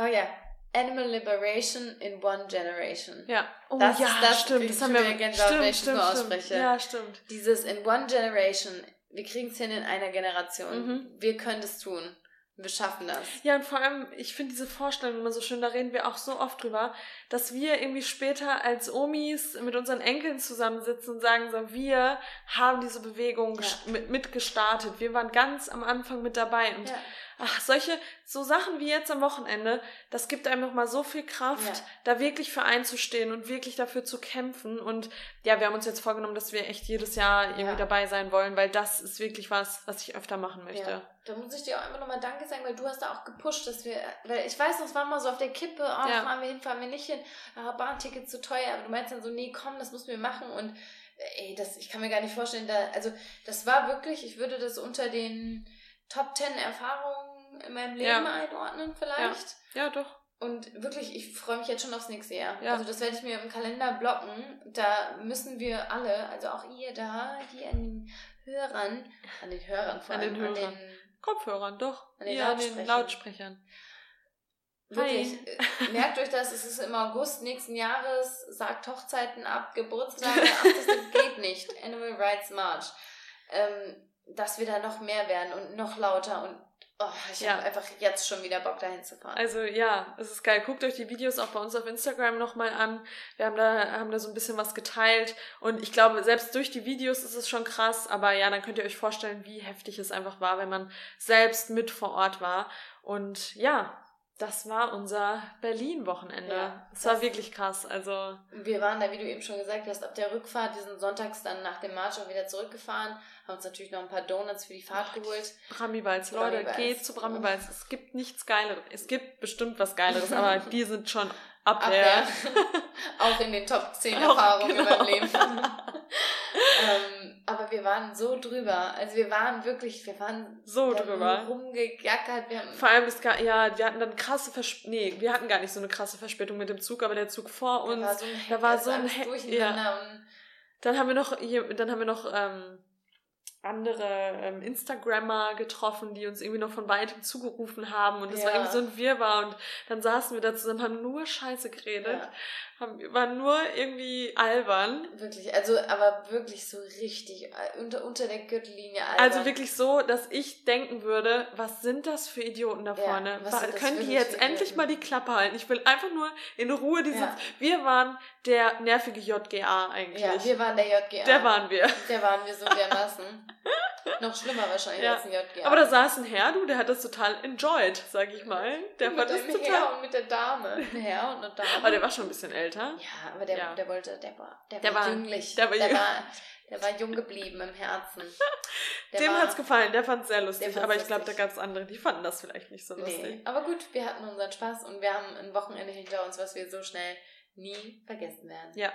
oh ja, Animal Liberation in one generation.
Ja. Oh,
Das
ja,
ist das,
stimmt. Das haben wir.
Gänsehaut, wenn ich
Stimmt,
das
stimmt,
nur
stimmt.
ausspreche.
Ja, stimmt.
Dieses in one generation, wir kriegen es hin in einer Generation.
Mhm.
Wir können das tun. Wir schaffen das.
Ja, und vor allem, ich finde diese Vorstellung immer so schön, da reden wir auch so oft drüber, dass wir irgendwie später als Omis mit unseren Enkeln zusammensitzen und sagen so, wir haben diese Bewegung
Ja.
mit, mitgestartet. Wir waren ganz am Anfang mit dabei. Und
Ja.
Ach, solche, so Sachen wie jetzt am Wochenende, das gibt einem nochmal so viel Kraft,
Ja.
da wirklich für einzustehen und wirklich dafür zu kämpfen. Und ja, wir haben uns jetzt vorgenommen, dass wir echt jedes Jahr irgendwie
Ja.
dabei sein wollen, weil das ist wirklich was, was ich öfter machen möchte.
Ja. Da muss ich dir auch einfach nochmal Danke sagen, weil du hast da auch gepusht, dass wir, weil ich weiß noch, es war mal so auf der Kippe, oh,
Ja.
fahren wir hin, fahren wir nicht hin, ah, Bahnticket zu teuer, aber du meinst dann so, nee, komm, das müssen wir machen und ey, das, ich kann mir gar nicht vorstellen, da, also das war wirklich, ich würde das unter den Top 10 Erfahrungen in meinem Leben
Ja.
einordnen vielleicht.
Ja, doch.
Und wirklich, ich freue mich jetzt schon aufs nächste Jahr.
Ja.
Also das werde ich mir im Kalender blocken. Da müssen wir alle, also auch ihr da, die an den Hörern, an den Hörern vor
An
allem,
den
an
Hörern.
den
Kopfhörern, doch.
An den
ja, an den
Lautsprechern.
Lautsprechern.
Wirklich, äh, merkt euch das, es ist im August nächsten Jahres, sagt Hochzeiten ab, Geburtstage ab, das geht nicht. Animal Rights March. Ähm, dass wir da noch mehr werden und noch lauter und oh, ich
Ja.
habe einfach jetzt schon wieder Bock dahin zu fahren.
Also ja, es ist geil. Guckt euch die Videos auch bei uns auf Instagram nochmal an. Wir haben da, haben da so ein bisschen was geteilt. Und ich glaube, selbst durch die Videos ist es schon krass. Aber ja, dann könnt ihr euch vorstellen, wie heftig es einfach war, wenn man selbst mit vor Ort war. Und ja, das war unser Berlin-Wochenende.
Ja,
es war wirklich krass. Also
Wir waren da, wie du eben schon gesagt hast, ab der Rückfahrt, diesen Sonntags dann nach dem March auch wieder zurückgefahren, haben uns natürlich noch ein paar Donuts für die Fahrt
Ach,
geholt.
Bramibals, Leute,
Bramibals.
geht zu Bramibals. Es gibt nichts Geileres. Es gibt bestimmt was Geileres, aber die sind schon ab der.
Abwehr. auch in den Top 10
Auch,
Erfahrungen in
genau.
meinem Leben. ähm, aber wir waren so drüber. Also wir waren wirklich, wir waren
So
wir haben
drüber.
rumgegackert. Wir haben,
Vor allem ist gar, ja, wir hatten dann krasse Verspätung, nee, wir hatten gar nicht so eine krasse Verspätung mit dem Zug, aber der Zug vor uns,
da war so ein,
da war so ein He-
und
dann haben wir noch, hier, dann haben wir noch, ähm, andere ähm, Instagrammer getroffen, die uns irgendwie noch von weitem zugerufen haben und es war
Ja.
irgendwie so ein Wirrwarr und dann saßen wir da zusammen, haben nur Scheiße geredet,
ja,
haben, waren nur irgendwie albern.
wirklich, also aber wirklich so richtig äh, unter, unter der Gürtellinie. albern.
Also wirklich so, dass ich denken würde, was sind das für Idioten da vorne?
was
Wa-
sind das
Können die jetzt endlich
Idioten?
mal die Klappe halten? Ich will einfach nur in Ruhe diese.
Ja.
Wir waren der nervige JGA eigentlich.
Ja, wir waren der JGA.
der waren wir.
Der waren wir so dermaßen. Noch schlimmer wahrscheinlich
Ja.
als ein JGA.
Aber da saß ein Herr, du, der hat das total enjoyed, sag ich mal. Der
mit
fand das
dem
total.
Herr und mit der Dame. Ein Herr und eine Dame.
Aber der war schon ein bisschen älter.
Ja, aber der,
Ja.
der wollte, der war, der,
Der
war,
war-
jünglich.
der war
der,
jung.
war, der war jung geblieben im Herzen. Der
Dem
war,
hat's gefallen, der fand's sehr lustig. aber ich glaube, da gab's andere, die fanden das vielleicht nicht so
Nee,
lustig.
aber gut, wir hatten unseren Spaß und wir haben ein Wochenende hinter uns, was wir so schnell nie vergessen werden.
Ja.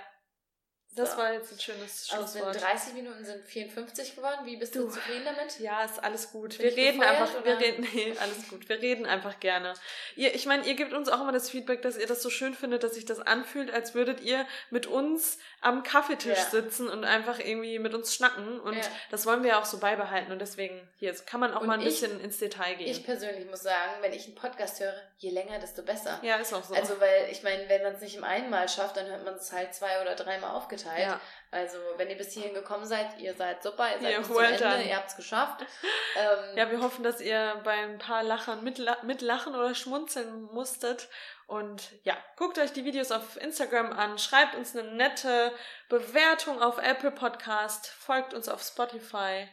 Das so. war jetzt ein schönes
Schlusswort. Aus den 30 Minuten sind 54 geworden. Wie bist du, du zufrieden damit?
Ja, ist alles gut. Bin wir reden einfach, oder? wir reden, nee, alles gut. Wir reden einfach gerne. Ihr, ich meine, ihr gebt uns auch immer das Feedback, dass ihr das so schön findet, dass sich das anfühlt, als würdet ihr mit uns am Kaffeetisch ja. sitzen und einfach irgendwie mit uns schnacken. Und ja. das wollen wir ja auch so beibehalten. Und deswegen, hier, jetzt kann man auch und mal ein ich, bisschen ins Detail gehen.
Ich persönlich muss sagen, wenn ich einen Podcast höre, je länger, desto besser.
Ja, ist auch so.
Also, weil, ich meine, wenn man es nicht im einen Mal schafft, dann hört man es halt zwei oder dreimal aufgeteilt. Ja. Also, wenn ihr bis hierhin gekommen seid, ihr seid super, ihr seid ja, bis zum Ende, ihr habt es geschafft.
Ähm, ja, wir hoffen, dass ihr bei ein paar Lachern mitlachen oder schmunzeln musstet. Und ja, guckt euch die Videos auf Instagram an, schreibt uns eine nette Bewertung auf Apple Podcast, folgt uns auf Spotify.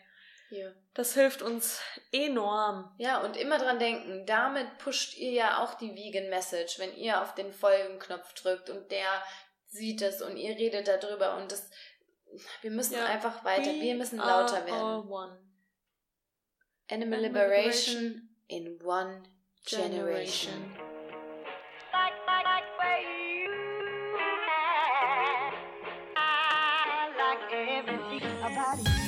Hier. Das hilft uns enorm.
Ja, und immer dran denken, damit pusht ihr ja auch die Vegan Message, wenn ihr auf den Folgenknopf drückt und der sieht es und ihr redet darüber und das wir müssen ja. einfach weiter, We wir müssen lauter werden. Animal, Animal Liberation, in one generation. generation. Like everything about you.